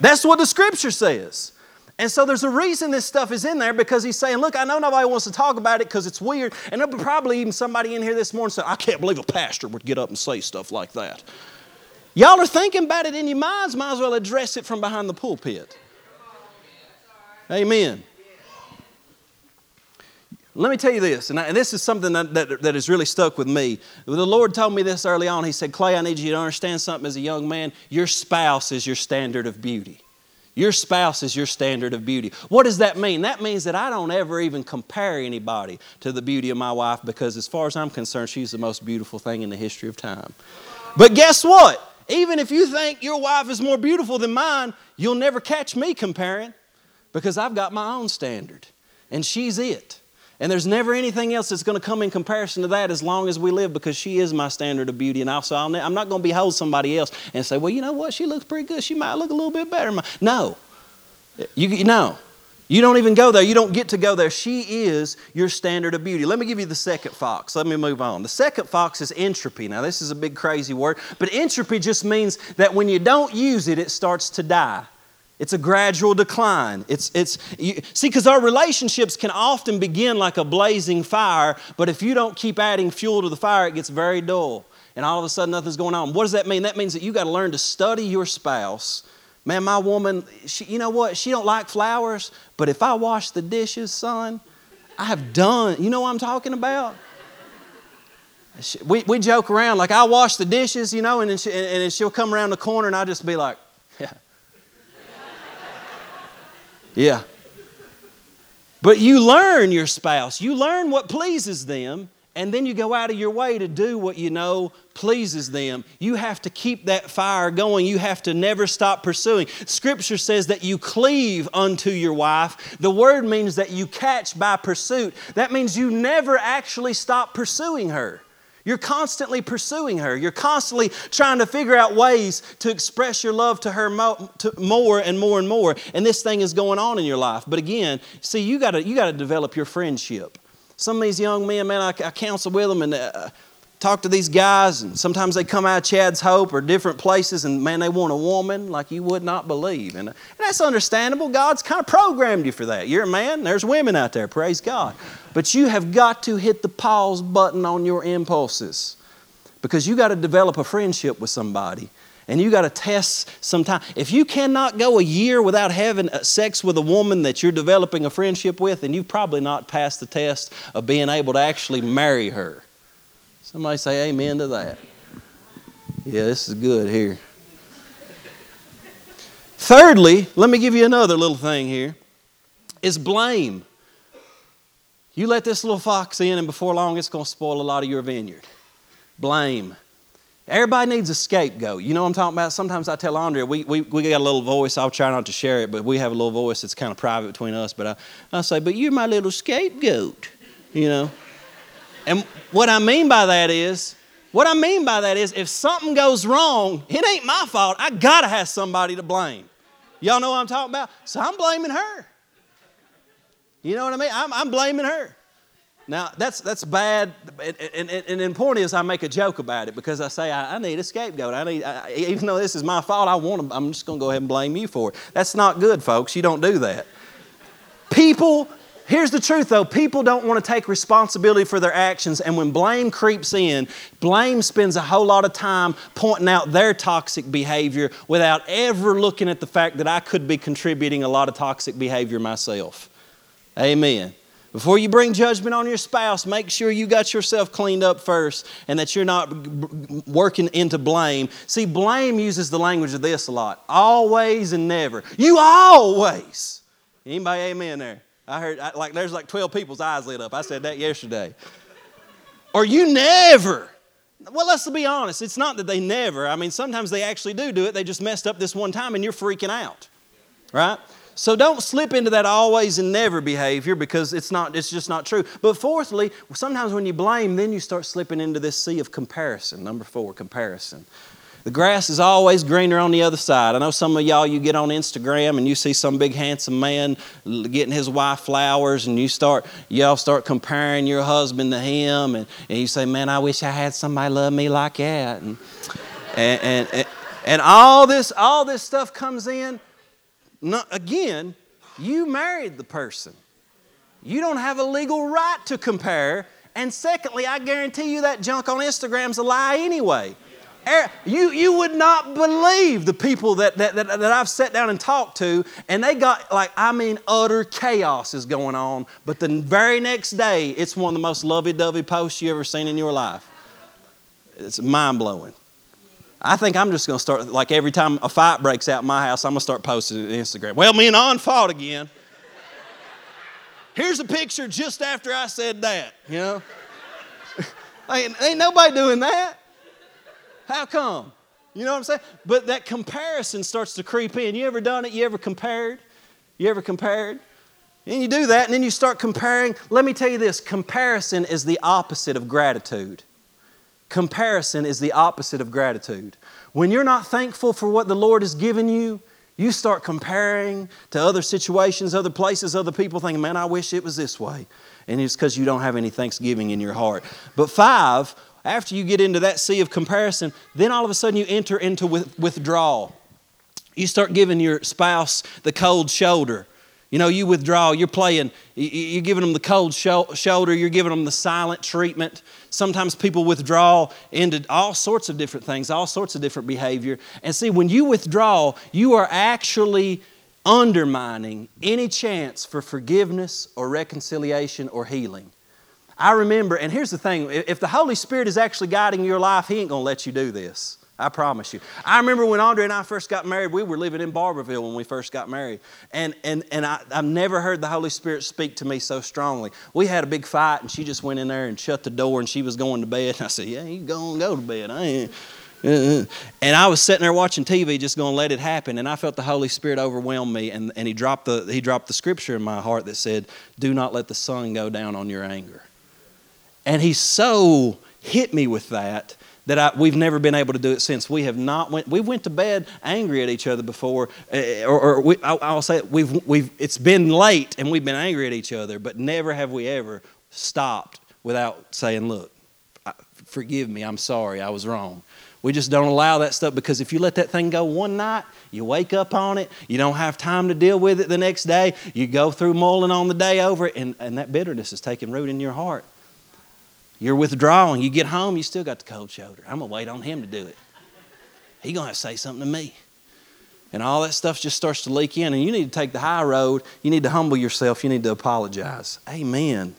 Speaker 1: That's what the scripture says. And so there's a reason this stuff is in there because he's saying, Look, I know nobody wants to talk about it because it's weird. And there'll be probably even somebody in here this morning saying, I can't believe a pastor would get up and say stuff like that. Y'all are thinking about it in your minds, might as well address it from behind the pulpit. Amen. Let me tell you this, and, I, and this is something that, that, that has really stuck with me. The Lord told me this early on. He said, Clay, I need you to understand something as a young man. Your spouse is your standard of beauty. Your spouse is your standard of beauty. What does that mean? That means that I don't ever even compare anybody to the beauty of my wife because, as far as I'm concerned, she's the most beautiful thing in the history of time. But guess what? Even if you think your wife is more beautiful than mine, you'll never catch me comparing because I've got my own standard, and she's it. And there's never anything else that's going to come in comparison to that as long as we live because she is my standard of beauty. And also, i am not going to behold somebody else and say, well, you know what? She looks pretty good. She might look a little bit better. No. You, no. You don't even go there. You don't get to go there. She is your standard of beauty. Let me give you the second fox. Let me move on. The second fox is entropy. Now, this is a big, crazy word, but entropy just means that when you don't use it, it starts to die. It's a gradual decline. It's, it's, you, see, because our relationships can often begin like a blazing fire, but if you don't keep adding fuel to the fire, it gets very dull. And all of a sudden, nothing's going on. What does that mean? That means that you got to learn to study your spouse. Man, my woman, she, you know what? She don't like flowers, but if I wash the dishes, son, I have done. You know what I'm talking about? we, we joke around like I'll wash the dishes, you know, and then, she, and then she'll come around the corner and I'll just be like, [LAUGHS] yeah. Yeah. But you learn your spouse, you learn what pleases them, and then you go out of your way to do what you know pleases them. You have to keep that fire going. You have to never stop pursuing. Scripture says that you cleave unto your wife. The word means that you catch by pursuit. That means you never actually stop pursuing her. You're constantly pursuing her. You're constantly trying to figure out ways to express your love to her mo- to more and more and more. And this thing is going on in your life. But again, see, you got you got to develop your friendship. Some of these young men, man, I, I counsel with them and uh, talk to these guys, and sometimes they come out of Chad's Hope or different places, and man, they want a woman like you would not believe. And, and that's understandable. God's kind of programmed you for that. You're a man, there's women out there, praise God. But you have got to hit the pause button on your impulses because you got to develop a friendship with somebody and you got to test some time. If you cannot go a year without having uh, sex with a woman that you're developing a friendship with, then you've probably not passed the test of being able to actually marry her. Somebody say amen to that. Yeah, this is good here. Thirdly, let me give you another little thing here is blame. You let this little fox in, and before long, it's going to spoil a lot of your vineyard. Blame. Everybody needs a scapegoat. You know what I'm talking about? Sometimes I tell Andrea, we, we, we got a little voice. I'll try not to share it, but we have a little voice that's kind of private between us. But I, I say, but you're my little scapegoat, you know? And what I mean by that is, what I mean by that is, if something goes wrong, it ain't my fault. I gotta have somebody to blame. Y'all know what I'm talking about? So I'm blaming her. You know what I mean? I'm, I'm blaming her. Now, that's, that's bad. And, and, and, the point is, I make a joke about it because I say, I, I need a scapegoat. I need, I, even though this is my fault, I want to, I'm just going to go ahead and blame you for it. That's not good, folks. You don't do that. People, here's the truth though people don't want to take responsibility for their actions. And when blame creeps in, blame spends a whole lot of time pointing out their toxic behavior without ever looking at the fact that I could be contributing a lot of toxic behavior myself. Amen. Before you bring judgment on your spouse, make sure you got yourself cleaned up first and that you're not working into blame. See, blame uses the language of this a lot always and never. You always. Anybody amen there? I heard, like, there's like 12 people's eyes lit up. I said that yesterday. or you never. Well, let's be honest. It's not that they never. I mean, sometimes they actually do do it. They just messed up this one time and you're freaking out. Right? So don't slip into that always and never behavior because it's not it's just not true. But fourthly, sometimes when you blame, then you start slipping into this sea of comparison. Number 4, comparison. The grass is always greener on the other side. I know some of y'all, you get on Instagram and you see some big handsome man getting his wife flowers, and you start, y'all start comparing your husband to him, and, and you say, Man, I wish I had somebody love me like that. And, and, and, and, and all, this, all this stuff comes in again, you married the person. You don't have a legal right to compare. And secondly, I guarantee you that junk on Instagram's a lie anyway. Er, you, you would not believe the people that, that, that, that, I've sat down and talked to, and they got, like, I mean, utter chaos is going on. But the very next day, it's one of the most lovey dovey posts you ever seen in your life. It's mind blowing. I think I'm just going to start, like every time a fight breaks out in my house, I'm going to start posting it on Instagram. Well, me and On fought again. Here's a picture just after I said that, you know? [LAUGHS] ain't, ain't nobody doing that. How come? You know what I'm saying? But that comparison starts to creep in. You ever done it? You ever compared? You ever compared? And you do that, and then you start comparing. Let me tell you this comparison is the opposite of gratitude. Comparison is the opposite of gratitude. When you're not thankful for what the Lord has given you, you start comparing to other situations, other places, other people, thinking, man, I wish it was this way. And it's because you don't have any thanksgiving in your heart. But five, after you get into that sea of comparison, then all of a sudden you enter into withdrawal. You start giving your spouse the cold shoulder. You know, you withdraw, you're playing, you're giving them the cold shoulder, you're giving them the silent treatment. Sometimes people withdraw into all sorts of different things, all sorts of different behavior. And see, when you withdraw, you are actually undermining any chance for forgiveness or reconciliation or healing. I remember, and here's the thing if the Holy Spirit is actually guiding your life, He ain't going to let you do this. I promise you. I remember when Andre and I first got married, we were living in Barberville when we first got married. And, and, and I, I've never heard the Holy Spirit speak to me so strongly. We had a big fight, and she just went in there and shut the door, and she was going to bed. And [LAUGHS] I said, Yeah, you go and go to bed. I ain't. Uh-uh. And I was sitting there watching TV, just going to let it happen. And I felt the Holy Spirit overwhelm me, and, and he, dropped the, he dropped the scripture in my heart that said, Do not let the sun go down on your anger. And he so hit me with that that I, we've never been able to do it since. We have not went. We went to bed angry at each other before, uh, or, or we, I'll, I'll, say we've we've. It's been late and we've been angry at each other, but never have we ever stopped without saying, "Look, forgive me. I'm sorry. I was wrong." We just don't allow that stuff because if you let that thing go one night, you wake up on it, you don't have time to deal with it the next day, you go through mulling on the day over it, and, and that bitterness is taking root in your heart. You're withdrawing. You get home, you still got the cold shoulder. I'm going to wait on him to do it. He's going to say something to me. And all that stuff just starts to leak in, and you need to take the high road. You need to humble yourself. You need to apologize. Amen.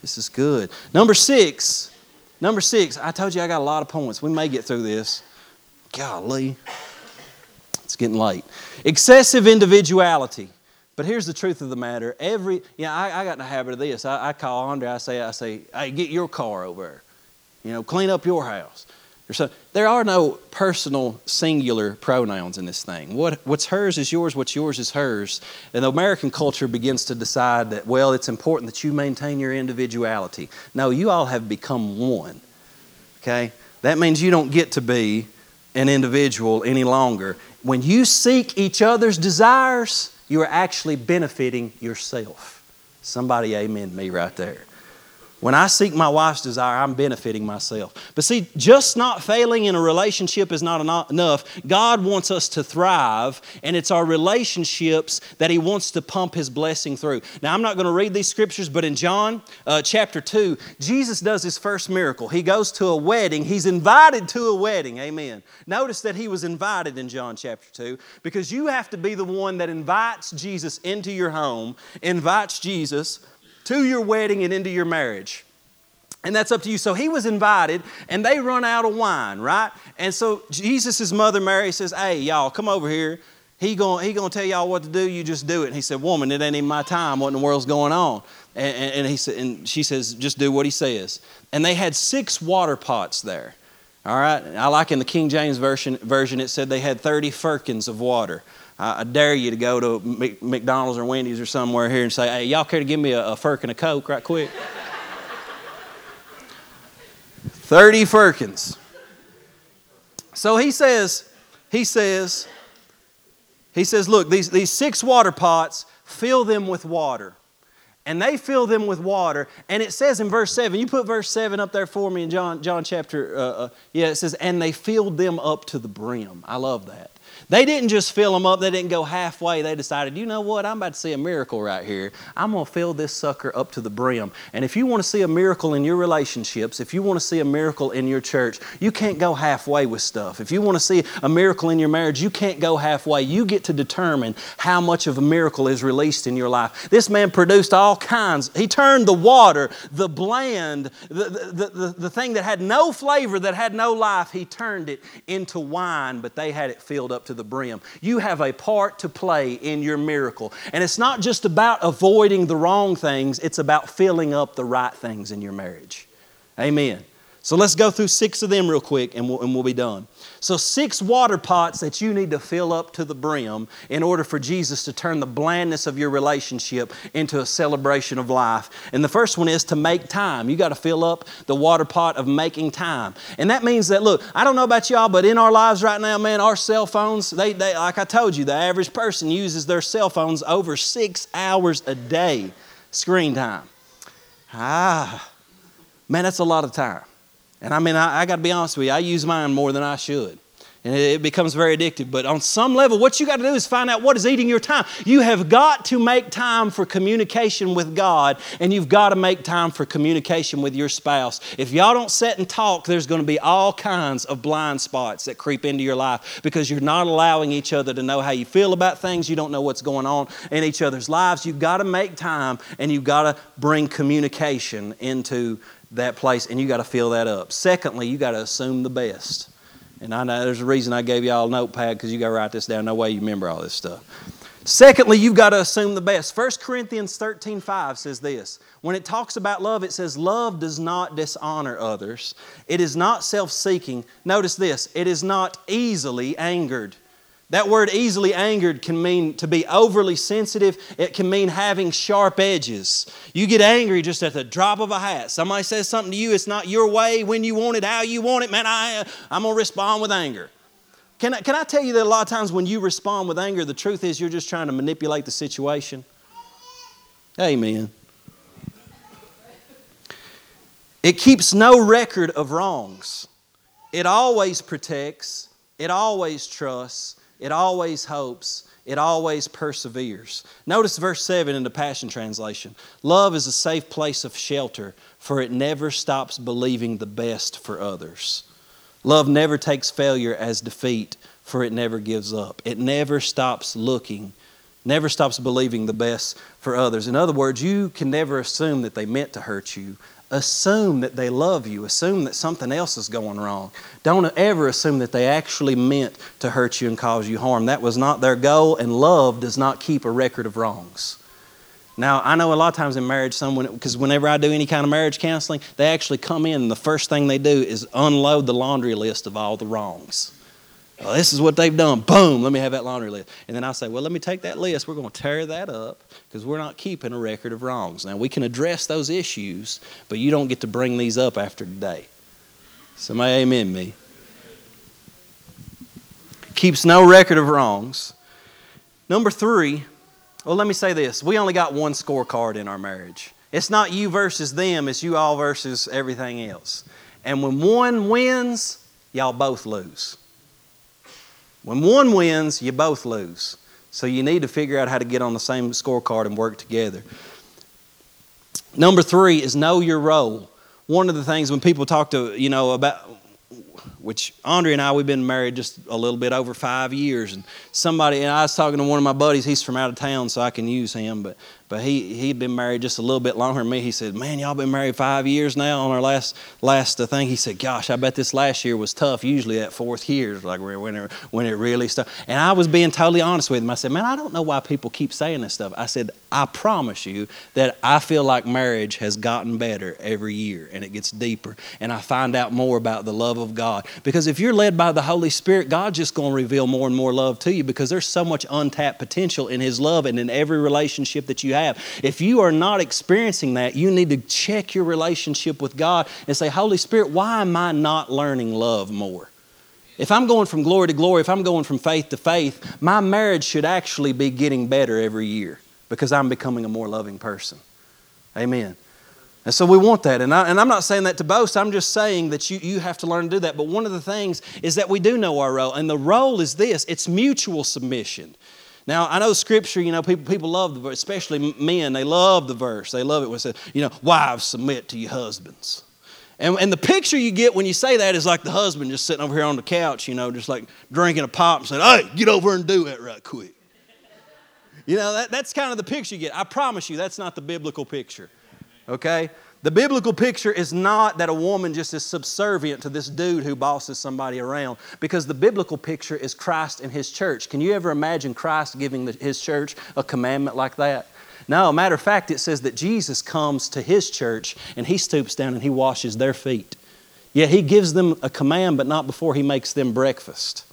Speaker 1: This is good. Number six. Number six. I told you I got a lot of points. We may get through this. Golly. It's getting late. Excessive individuality. But here's the truth of the matter. Every, yeah, I, I got in the habit of this. I, I, call Andre, I say, I say, hey, get your car over there. You know, clean up your house. So, there are no personal singular pronouns in this thing. What, what's hers is yours, what's yours is hers. And the American culture begins to decide that, well, it's important that you maintain your individuality. No, you all have become one. Okay? That means you don't get to be an individual any longer. When you seek each other's desires, you are actually benefiting yourself. Somebody amen me right there. When I seek my wife's desire, I'm benefiting myself. But see, just not failing in a relationship is not enough. God wants us to thrive, and it's our relationships that He wants to pump His blessing through. Now, I'm not going to read these scriptures, but in John uh, chapter 2, Jesus does his first miracle. He goes to a wedding, he's invited to a wedding. Amen. Notice that he was invited in John chapter 2 because you have to be the one that invites Jesus into your home, invites Jesus to your wedding and into your marriage. And that's up to you. So he was invited, and they run out of wine, right? And so Jesus' mother Mary says, Hey, y'all, come over here. He gonna, he gonna tell y'all what to do, you just do it. And he said, Woman, it ain't even my time. What in the world's going on? And, and, and he said, and she says, just do what he says. And they had six water pots there. All right. I like in the King James version, version it said they had 30 firkins of water. I dare you to go to McDonald's or Wendy's or somewhere here and say, hey, y'all care to give me a, a and a Coke right quick? [LAUGHS] 30 firkins. So he says, he says, he says, look, these, these six water pots, fill them with water. And they fill them with water. And it says in verse 7, you put verse 7 up there for me in John, John chapter, uh, uh, yeah, it says, and they filled them up to the brim. I love that. They didn't just fill them up, they didn't go halfway. They decided, you know what, I'm about to see a miracle right here. I'm going to fill this sucker up to the brim. And if you want to see a miracle in your relationships, if you want to see a miracle in your church, you can't go halfway with stuff. If you want to see a miracle in your marriage, you can't go halfway. You get to determine how much of a miracle is released in your life. This man produced all kinds. He turned the water, the bland, the, the, the, the thing that had no flavor, that had no life, he turned it into wine, but they had it filled up to the brim. You have a part to play in your miracle. And it's not just about avoiding the wrong things, it's about filling up the right things in your marriage. Amen. So let's go through six of them real quick and we'll, and we'll be done. So, six water pots that you need to fill up to the brim in order for Jesus to turn the blandness of your relationship into a celebration of life. And the first one is to make time. You got to fill up the water pot of making time. And that means that, look, I don't know about y'all, but in our lives right now, man, our cell phones, they, they like I told you, the average person uses their cell phones over six hours a day screen time. Ah, man, that's a lot of time. And I mean, I, I got to be honest with you, I use mine more than I should. and it becomes very addictive. But on some level, what you got to do is find out what is eating your time. You have got to make time for communication with God, and you've got to make time for communication with your spouse. If y'all don't sit and talk, there's going to be all kinds of blind spots that creep into your life because you're not allowing each other to know how you feel about things. You don't know what's going on in each other's lives. You've got to make time, and you've got to bring communication into that place, and you got to fill that up. Secondly, you got to assume the best. And I know there's a reason I gave y'all a notepad because you got to write this down. No way you remember all this stuff. Secondly, you've got to assume the best. 1 Corinthians 13 5 says this. When it talks about love, it says, Love does not dishonor others. It is not self seeking. Notice this it is not easily angered. That word easily angered can mean to be overly sensitive. It can mean having sharp edges. You get angry just at the drop of a hat. Somebody says something to you, it's not your way, when you want it, how you want it. Man, I, I'm going to respond with anger. Can I, can I tell you that a lot of times when you respond with anger, the truth is you're just trying to manipulate the situation? Amen. It keeps no record of wrongs. It always protects, it always trusts, it always hopes, it always perseveres. Notice verse 7 in the Passion Translation Love is a safe place of shelter, for it never stops believing the best for others. Love never takes failure as defeat, for it never gives up. It never stops looking, never stops believing the best for others. In other words, you can never assume that they meant to hurt you assume that they love you. Assume that something else is going wrong. Don't ever assume that they actually meant to hurt you and cause you harm. That was not their goal, and love does not keep a record of wrongs. Now, I know a lot of times in marriage, someone, because whenever I do any kind of marriage counseling, they actually come in and the first thing they do is unload the laundry list of all the wrongs. Well, this is what they've done. Boom, let me have that laundry list. And then I say, well, let me take that list. We're going to tear that up because we're not keeping a record of wrongs. Now, we can address those issues, but you don't get to bring these up after today. Somebody amen me. Keeps no record of wrongs. Number three, well, let me say this. We only got one scorecard in our marriage. It's not you versus them, it's you all versus everything else. And when one wins, y'all both lose. When one wins, you both lose. So you need to figure out how to get on the same scorecard and work together. Number three is know your role. One of the things when people talk to, you know, about which Andre and I, we've been married just a little bit over five years. And somebody, and I was talking to one of my buddies, he's from out of town, so I can use him, but, but he, he'd been married just a little bit longer than me. He said, Man, y'all been married five years now on our last, last uh, thing. He said, Gosh, I bet this last year was tough. Usually that fourth year is like when it, when it really started. And I was being totally honest with him. I said, Man, I don't know why people keep saying this stuff. I said, I promise you that I feel like marriage has gotten better every year and it gets deeper. And I find out more about the love of God. Because if you're led by the Holy Spirit, God's just going to reveal more and more love to you because there's so much untapped potential in His love and in every relationship that you have. If you are not experiencing that, you need to check your relationship with God and say, Holy Spirit, why am I not learning love more? If I'm going from glory to glory, if I'm going from faith to faith, my marriage should actually be getting better every year because I'm becoming a more loving person. Amen. And so we want that. And, I, and I'm not saying that to boast, I'm just saying that you, you have to learn to do that. But one of the things is that we do know our role. And the role is this it's mutual submission. Now, I know scripture, you know, people, people love the verse, especially men, they love the verse. They love it when it says, you know, wives submit to your husbands. And, and the picture you get when you say that is like the husband just sitting over here on the couch, you know, just like drinking a pop and saying, hey, get over and do it right quick. You know, that, that's kind of the picture you get. I promise you, that's not the biblical picture. Okay? The biblical picture is not that a woman just is subservient to this dude who bosses somebody around, because the biblical picture is Christ and His church. Can you ever imagine Christ giving the, His church a commandment like that? No, matter of fact, it says that Jesus comes to His church and He stoops down and He washes their feet. Yet He gives them a command, but not before He makes them breakfast.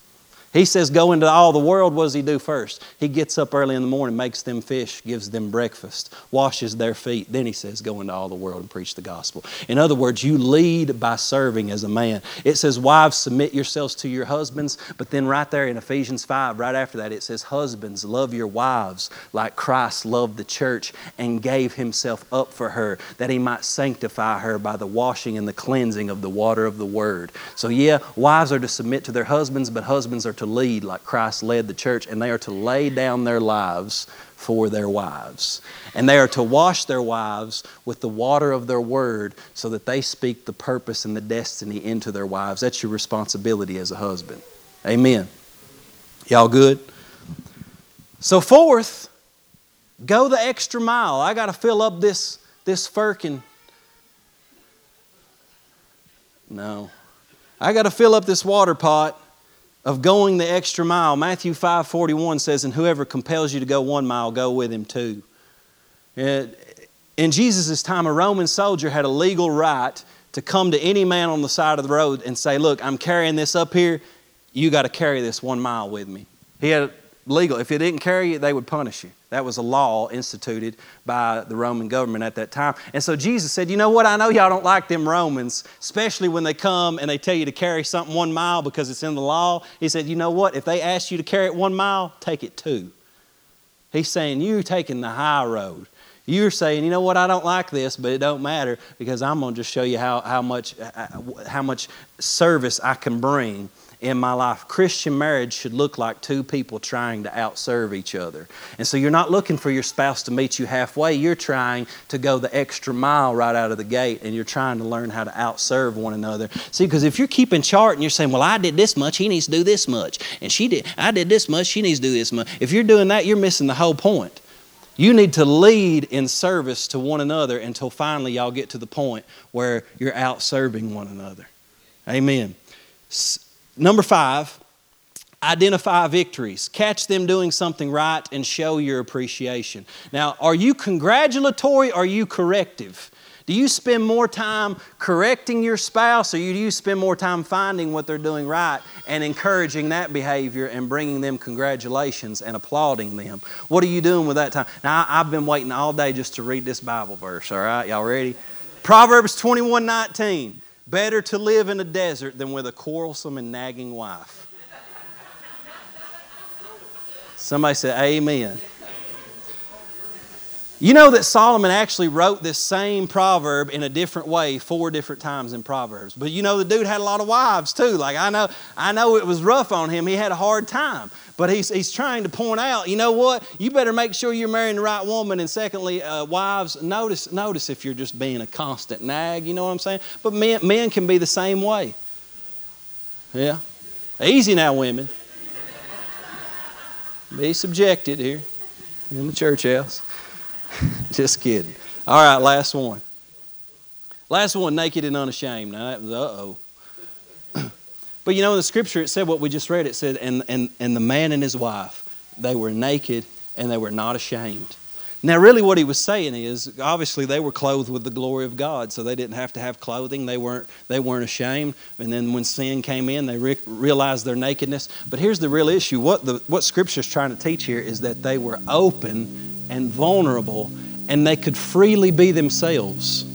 Speaker 1: He says, Go into all the world. What does he do first? He gets up early in the morning, makes them fish, gives them breakfast, washes their feet. Then he says, Go into all the world and preach the gospel. In other words, you lead by serving as a man. It says, Wives, submit yourselves to your husbands. But then right there in Ephesians 5, right after that, it says, Husbands, love your wives like Christ loved the church and gave himself up for her, that he might sanctify her by the washing and the cleansing of the water of the word. So, yeah, wives are to submit to their husbands, but husbands are to lead like Christ led the church, and they are to lay down their lives for their wives. And they are to wash their wives with the water of their word so that they speak the purpose and the destiny into their wives. That's your responsibility as a husband. Amen. Y'all good? So, fourth, go the extra mile. I got to fill up this, this firkin. No. I got to fill up this water pot of going the extra mile. Matthew 5 41 says, And whoever compels you to go one mile, go with him too. In Jesus' time, a Roman soldier had a legal right to come to any man on the side of the road and say, Look, I'm carrying this up here. You got to carry this one mile with me. He had legal. If you didn't carry it, they would punish you. That was a law instituted by the Roman government at that time. And so Jesus said, You know what? I know y'all don't like them Romans, especially when they come and they tell you to carry something one mile because it's in the law. He said, You know what? If they ask you to carry it one mile, take it two. He's saying, You're taking the high road. You're saying, you know what, I don't like this, but it don't matter because I'm going to just show you how, how, much, how much service I can bring in my life. Christian marriage should look like two people trying to outserve each other. And so you're not looking for your spouse to meet you halfway. You're trying to go the extra mile right out of the gate and you're trying to learn how to outserve one another. See, because if you're keeping chart and you're saying, well, I did this much, he needs to do this much. And she did, I did this much, she needs to do this much. If you're doing that, you're missing the whole point. You need to lead in service to one another until finally y'all get to the point where you're out serving one another. Amen. Number five, identify victories. Catch them doing something right and show your appreciation. Now, are you congratulatory or are you corrective? Do you spend more time correcting your spouse or do you spend more time finding what they're doing right and encouraging that behavior and bringing them congratulations and applauding them? What are you doing with that time? Now, I've been waiting all day just to read this Bible verse, all right? Y'all ready? Proverbs 21 19. Better to live in a desert than with a quarrelsome and nagging wife. Somebody said, Amen. You know that Solomon actually wrote this same proverb in a different way four different times in Proverbs. But you know the dude had a lot of wives too. Like I know I know it was rough on him. He had a hard time. But he's, he's trying to point out, you know what? You better make sure you're marrying the right woman. And secondly, uh, wives, notice, notice if you're just being a constant nag, you know what I'm saying? But men, men can be the same way. Yeah. Easy now, women. Be subjected here in the church house. [LAUGHS] Just kidding. All right, last one. Last one, naked and unashamed. Now that was uh oh. [CLEARS THROAT] but you know, in the scripture it said what we just read. It said, and, and, and the man and his wife, they were naked and they were not ashamed. Now, really, what he was saying is obviously they were clothed with the glory of God, so they didn't have to have clothing. They weren't, they weren't ashamed. And then when sin came in, they re- realized their nakedness. But here's the real issue what, the, what Scripture is trying to teach here is that they were open and vulnerable, and they could freely be themselves.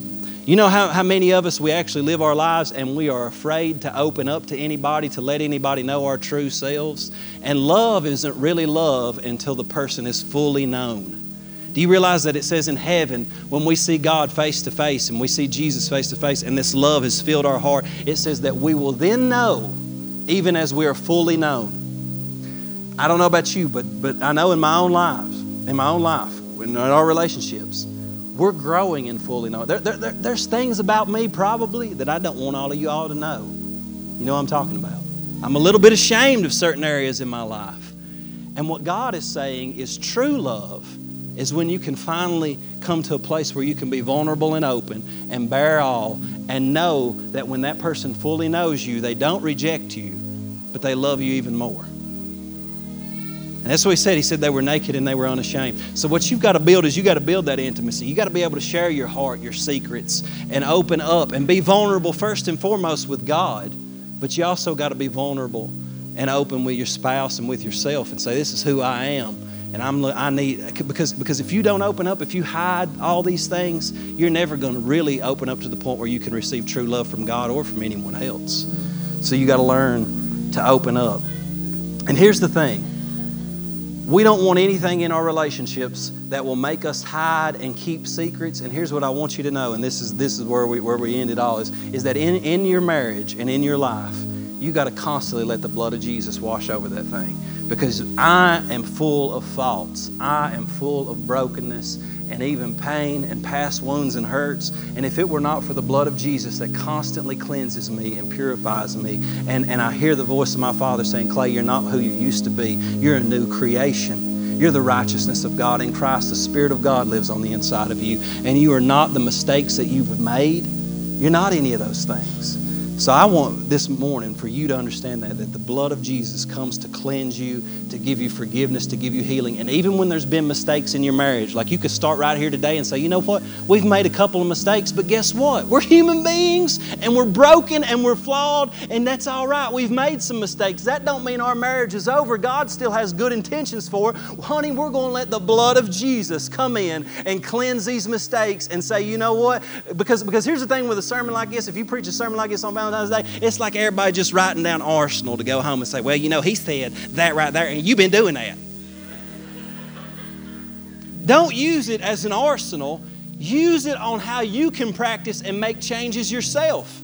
Speaker 1: You know how, how many of us we actually live our lives and we are afraid to open up to anybody, to let anybody know our true selves? And love isn't really love until the person is fully known. Do you realize that it says in heaven, when we see God face to face and we see Jesus face to face, and this love has filled our heart, it says that we will then know, even as we are fully known. I don't know about you, but, but I know in my own lives, in my own life, in our relationships, we're growing in fully knowing. There, there, there, there's things about me probably that I don't want all of you all to know. You know what I'm talking about. I'm a little bit ashamed of certain areas in my life. And what God is saying is true love is when you can finally come to a place where you can be vulnerable and open and bear all and know that when that person fully knows you, they don't reject you, but they love you even more. And that's what he said. He said they were naked and they were unashamed. So, what you've got to build is you've got to build that intimacy. You've got to be able to share your heart, your secrets, and open up and be vulnerable first and foremost with God. But you also got to be vulnerable and open with your spouse and with yourself and say, This is who I am. And I'm, I need, because, because if you don't open up, if you hide all these things, you're never going to really open up to the point where you can receive true love from God or from anyone else. So you got to learn to open up. And here's the thing we don't want anything in our relationships that will make us hide and keep secrets. And here's what I want you to know, and this is, this is where, we, where we end it all, is, is that in, in your marriage and in your life, you got to constantly let the blood of Jesus wash over that thing. Because I am full of faults. I am full of brokenness and even pain and past wounds and hurts. And if it were not for the blood of Jesus that constantly cleanses me and purifies me, and, and I hear the voice of my Father saying, Clay, you're not who you used to be, you're a new creation. You're the righteousness of God in Christ. The Spirit of God lives on the inside of you, and you are not the mistakes that you've made. You're not any of those things. So I want this morning for you to understand that that the blood of Jesus comes to cleanse you, to give you forgiveness, to give you healing. And even when there's been mistakes in your marriage, like you could start right here today and say, "You know what? We've made a couple of mistakes, but guess what? We're human beings and we're broken and we're flawed, and that's all right. We've made some mistakes. That don't mean our marriage is over. God still has good intentions for it. Honey, we're going to let the blood of Jesus come in and cleanse these mistakes and say, "You know what? Because because here's the thing with a sermon like this, if you preach a sermon like this on Valentine's Day, it's like everybody just writing down arsenal to go home and say, well, you know, he said that right there, and you've been doing that. Don't use it as an arsenal. Use it on how you can practice and make changes yourself.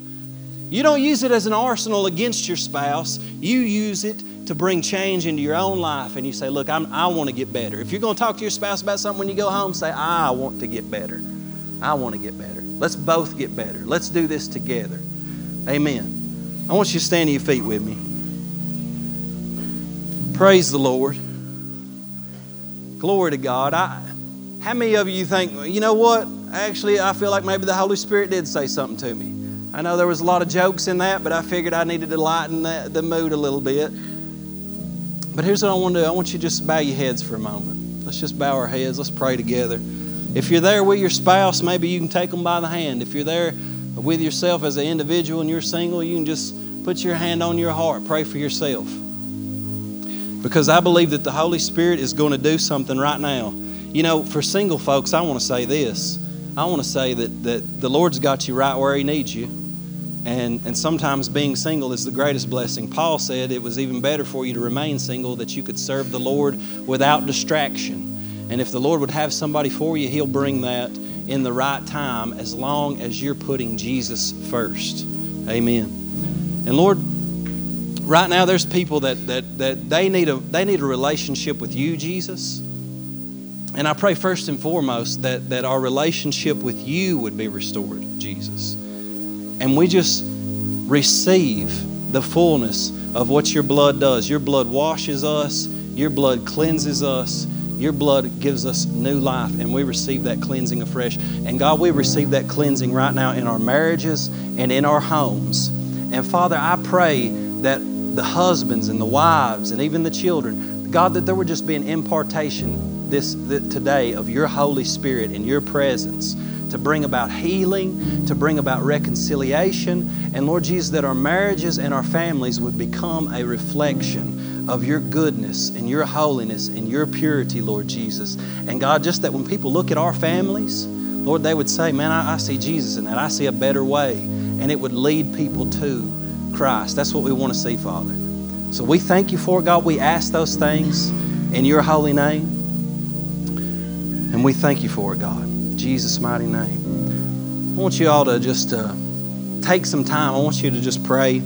Speaker 1: You don't use it as an arsenal against your spouse. You use it to bring change into your own life. And you say, Look, I'm, i want to get better. If you're going to talk to your spouse about something when you go home, say, I want to get better. I want to get better. Let's both get better. Let's do this together. Amen. I want you to stand to your feet with me. Praise the Lord. Glory to God. I, how many of you think, you know what? Actually, I feel like maybe the Holy Spirit did say something to me. I know there was a lot of jokes in that, but I figured I needed to lighten the, the mood a little bit. But here's what I want to do I want you to just bow your heads for a moment. Let's just bow our heads. Let's pray together. If you're there with your spouse, maybe you can take them by the hand. If you're there with yourself as an individual and you're single, you can just put your hand on your heart. Pray for yourself. Because I believe that the Holy Spirit is going to do something right now. You know, for single folks, I want to say this. I want to say that, that the Lord's got you right where He needs you. And, and sometimes being single is the greatest blessing. Paul said it was even better for you to remain single that you could serve the Lord without distraction. And if the Lord would have somebody for you, He'll bring that in the right time as long as you're putting Jesus first. Amen. And Lord, right now there's people that, that, that they, need a, they need a relationship with you, Jesus. And I pray first and foremost that, that our relationship with you would be restored, Jesus. And we just receive the fullness of what your blood does. Your blood washes us, your blood cleanses us, your blood gives us new life, and we receive that cleansing afresh. And God, we receive that cleansing right now in our marriages and in our homes. And Father, I pray that the husbands and the wives and even the children, God, that there would just be an impartation this, today of your Holy Spirit and your presence to bring about healing, to bring about reconciliation, and Lord Jesus, that our marriages and our families would become a reflection of your goodness and your holiness and your purity, Lord Jesus. And God, just that when people look at our families, Lord, they would say, Man, I, I see Jesus in that. I see a better way. And it would lead people to Christ. That's what we want to see, Father. So we thank you for it, God. We ask those things in your holy name. And we thank you for it, God. In Jesus' mighty name. I want you all to just uh, take some time. I want you to just pray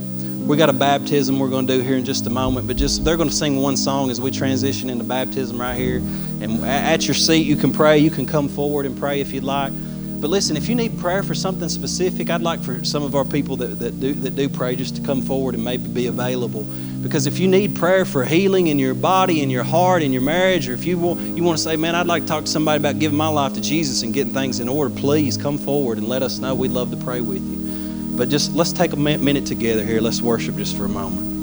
Speaker 1: we got a baptism we're going to do here in just a moment, but just they're going to sing one song as we transition into baptism right here. And at your seat, you can pray. You can come forward and pray if you'd like. But listen, if you need prayer for something specific, I'd like for some of our people that, that, do, that do pray just to come forward and maybe be available. Because if you need prayer for healing in your body, in your heart, in your marriage, or if you want, you want to say, man, I'd like to talk to somebody about giving my life to Jesus and getting things in order, please come forward and let us know. We'd love to pray with you. But just let's take a minute together here. Let's worship just for a moment.